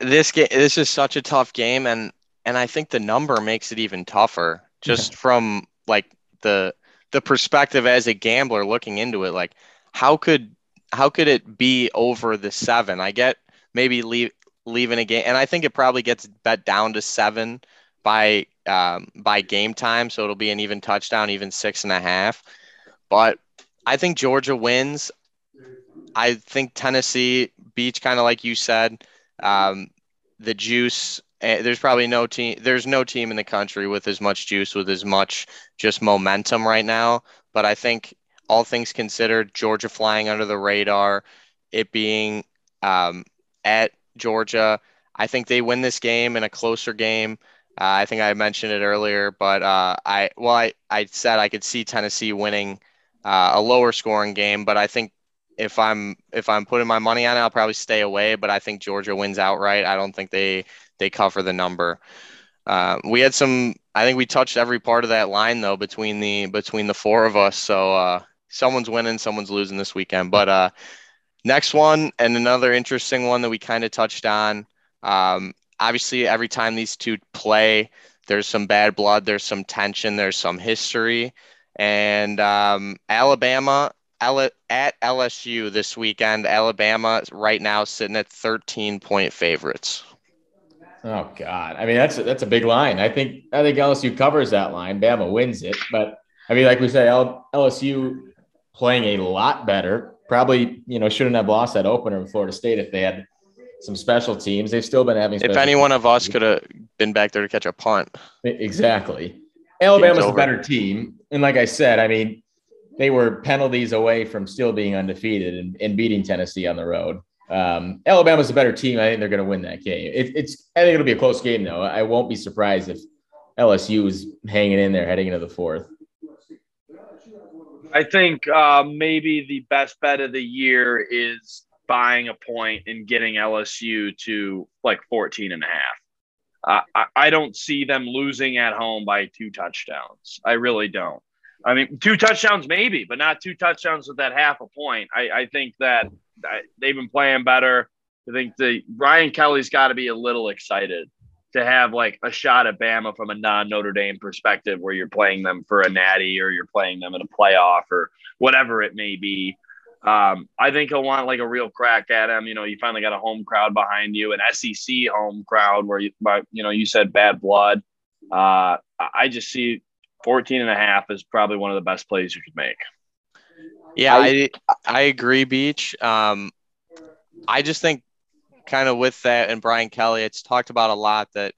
this game this is such a tough game, and and I think the number makes it even tougher just yeah. from like the the perspective as a gambler looking into it like how could how could it be over the 7 I get maybe leave leaving a game and I think it probably gets bet down to 7 by um, by game time so it'll be an even touchdown even six and a half. But I think Georgia wins. I think Tennessee beats kind of like you said um, the juice Eh, there's probably no team there's no team in the country with as much juice with as much just momentum right now. But i think all things considered georgia flying under the radar it being um, at georgia i think they win this game in a closer game. Uh, i think i mentioned it earlier but uh, i well I, I said i could see tennessee winning uh, a lower scoring game but i think if i'm if i'm putting my money on it i'll probably stay away but i think georgia wins outright. I don't think they they cover the number. Uh, we had some. I think we touched every part of that line though between the between the four of us. So uh, someone's winning, someone's losing this weekend. But uh, next one and another interesting one that we kind of touched on. Um, obviously, every time these two play, there's some bad blood, there's some tension, there's some history, and um, Alabama at LSU this weekend. Alabama right now sitting at 13 point favorites. Oh God! I mean, that's a, that's a big line. I think I think LSU covers that line. Bama wins it, but I mean, like we say, LSU playing a lot better. Probably, you know, shouldn't have lost that opener in Florida State if they had some special teams. They've still been having. If any one of us could have been back there to catch a punt, exactly. Alabama's a better team, and like I said, I mean, they were penalties away from still being undefeated and, and beating Tennessee on the road. Um, Alabama's a better team. I think they're going to win that game. It, it's I think it'll be a close game though. I won't be surprised if LSU is hanging in there heading into the fourth. I think uh, maybe the best bet of the year is buying a point and getting LSU to like 14 and a half. I, I don't see them losing at home by two touchdowns. I really don't. I mean, two touchdowns maybe, but not two touchdowns with that half a point. I, I think that they've been playing better. I think the Brian Kelly's got to be a little excited to have like a shot at Bama from a non Notre Dame perspective, where you're playing them for a natty or you're playing them in a playoff or whatever it may be. Um, I think he'll want like a real crack at him. You know, you finally got a home crowd behind you, an SEC home crowd where you, you know, you said bad blood. Uh, I just see 14 and a half is probably one of the best plays you could make. Yeah, I, I agree, Beach. Um, I just think kind of with that and Brian Kelly, it's talked about a lot that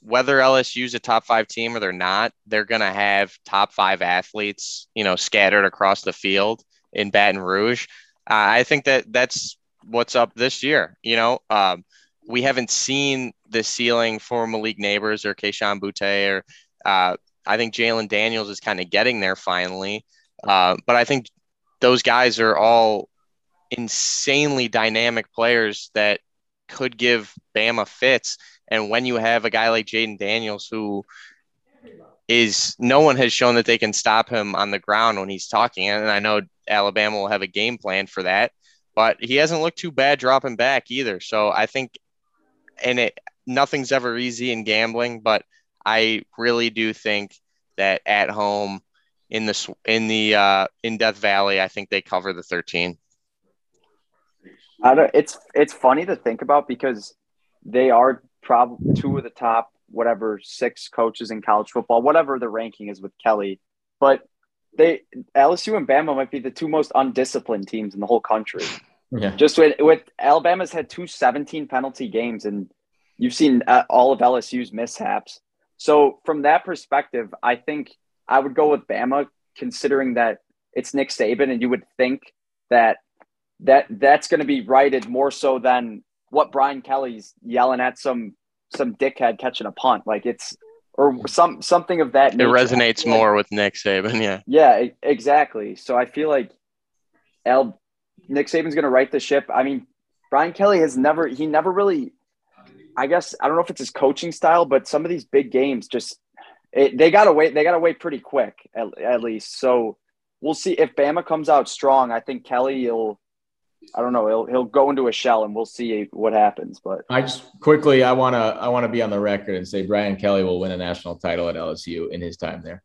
whether LSU's a top five team or they're not, they're going to have top five athletes, you know, scattered across the field in Baton Rouge. Uh, I think that that's what's up this year. You know, um, we haven't seen the ceiling for Malik Nabers or Kayshon Boutte or uh, I think Jalon Daniels is kind of getting there finally. Uh, but I think those guys are all insanely dynamic players that could give Bama fits. And when you have a guy like Jayden Daniels, who is no one has shown that they can stop him on the ground when he's talking, and I know Alabama will have a game plan for that, but he hasn't looked too bad dropping back either. So I think, and it nothing's ever easy in gambling, but I really do think that at home in the in the uh, in Death Valley, I think they cover the 13. I don't, it's it's funny to think about because they are probably two of the top whatever six coaches in college football, whatever the ranking is with Kelly, but they LSU and Bama might be the two most undisciplined teams in the whole country. Yeah. Just with with Alabama's had two 17 penalty games and you've seen uh, all of LSU's mishaps. So from that perspective, I think I would go with Bama, considering that it's Nick Saban, and you would think that that that's going to be righted more so than what Brian Kelly's yelling at some some dickhead catching a punt. Like it's or some something of that. It resonates like, more with Nick Saban, yeah. Yeah, exactly. So I feel like L Nick Saban's going to right the ship. I mean, Brian Kelly has never he never really. I guess I don't know if it's his coaching style, but some of these big games just it, they got to wait. They got to wait pretty quick, at, at least. So we'll see if Bama comes out strong. I think Kelly will I don't know. He'll he'll go into a shell, and we'll see what happens. But I just quickly, I wanna I wanna be on the record and say Brian Kelly will win a national title at LSU in his time there.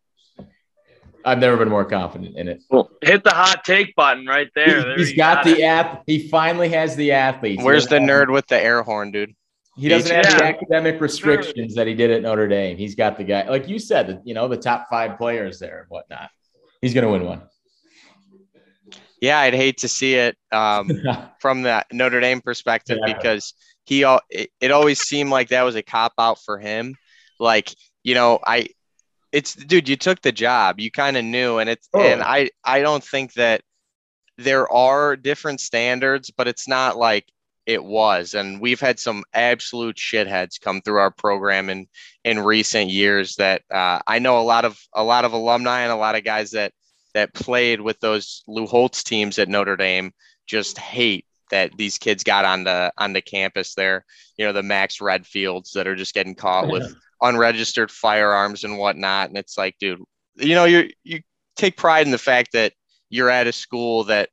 I've never been more confident in it. Well, hit the hot take button right there. there he's got, got the app. He finally has the athletes. Where's the nerd with the air horn, dude? He doesn't have the academic restrictions that he did at Notre Dame. He's got the guy, like you said, you know, the top five players there and whatnot. He's going to win one. Yeah, I'd hate to see it um, from the Notre Dame perspective yeah. because he it, it always seemed like that was a cop out for him. Like you know, I it's dude, you took the job, you kind of knew, and it's oh. and I I don't think that there are different standards, but it's not like it was and we've had some absolute shitheads come through our program in in recent years that uh, i know a lot of a lot of alumni and a lot of guys that that played with those Lou Holtz teams at Notre Dame just hate that these kids got on the on the campus there. You know, the Max Redfields that are just getting caught yeah. with unregistered firearms and whatnot. And it's like, dude, you know, you you take pride in the fact that you're at a school that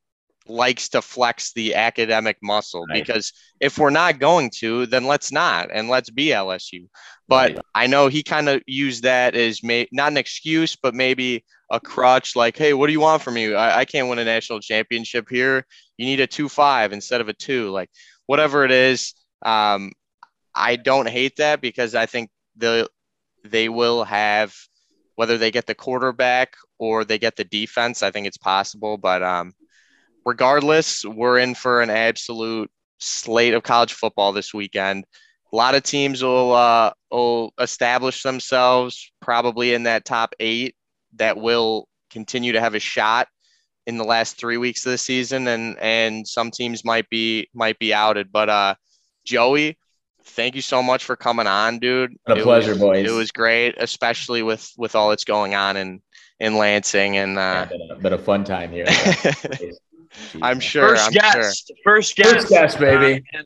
likes to flex the academic muscle right. because if we're not going to, then let's not and let's be LSU. But right. I know he kind of used that as may, not an excuse, but maybe a crutch like, hey, what do you want from me? I, I can't win a national championship here. You need a two five instead of a two, like whatever it is. Um, I don't hate that because I think the they will have whether they get the quarterback or they get the defense. I think it's possible, but um, regardless, we're in for an absolute slate of college football this weekend. A lot of teams will uh, will establish themselves probably in that top eight that will continue to have a shot in the last three weeks of the season, and and some teams might be might be outed. But uh, Joey, thank you so much for coming on, dude. A it pleasure, was, boys. It was great, especially with with all that's going on in in Lansing, and uh, yeah, been, a, been a fun time here. I'm sure. First I'm guest. Sure. First guest. First guest, baby. Uh,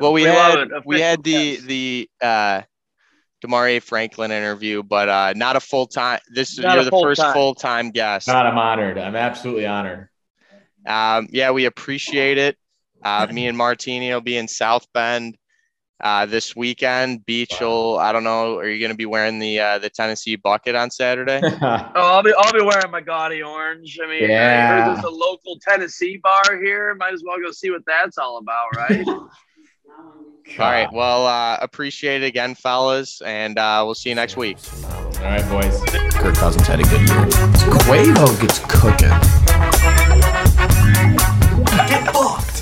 well, we, we had we had the guest. the uh, Damari Franklin interview, but uh, not a full time. This not you're the first full time guest. God, I'm honored. I'm absolutely honored. Um, yeah, we appreciate it. Uh, me and Martini will be in South Bend uh, this weekend. Beach will, I don't know, are you going to be wearing the uh, the Tennessee bucket on Saturday? Oh, I'll be I'll be wearing my gaudy orange. I mean, Yeah. heard there's a local Tennessee bar here. Might as well go see what that's all about, right? All right. Well, uh, appreciate it again, fellas, and uh, we'll see you next week. All right, boys. Kirk Cousins had a good year. Quavo gets cooking. Get fucked.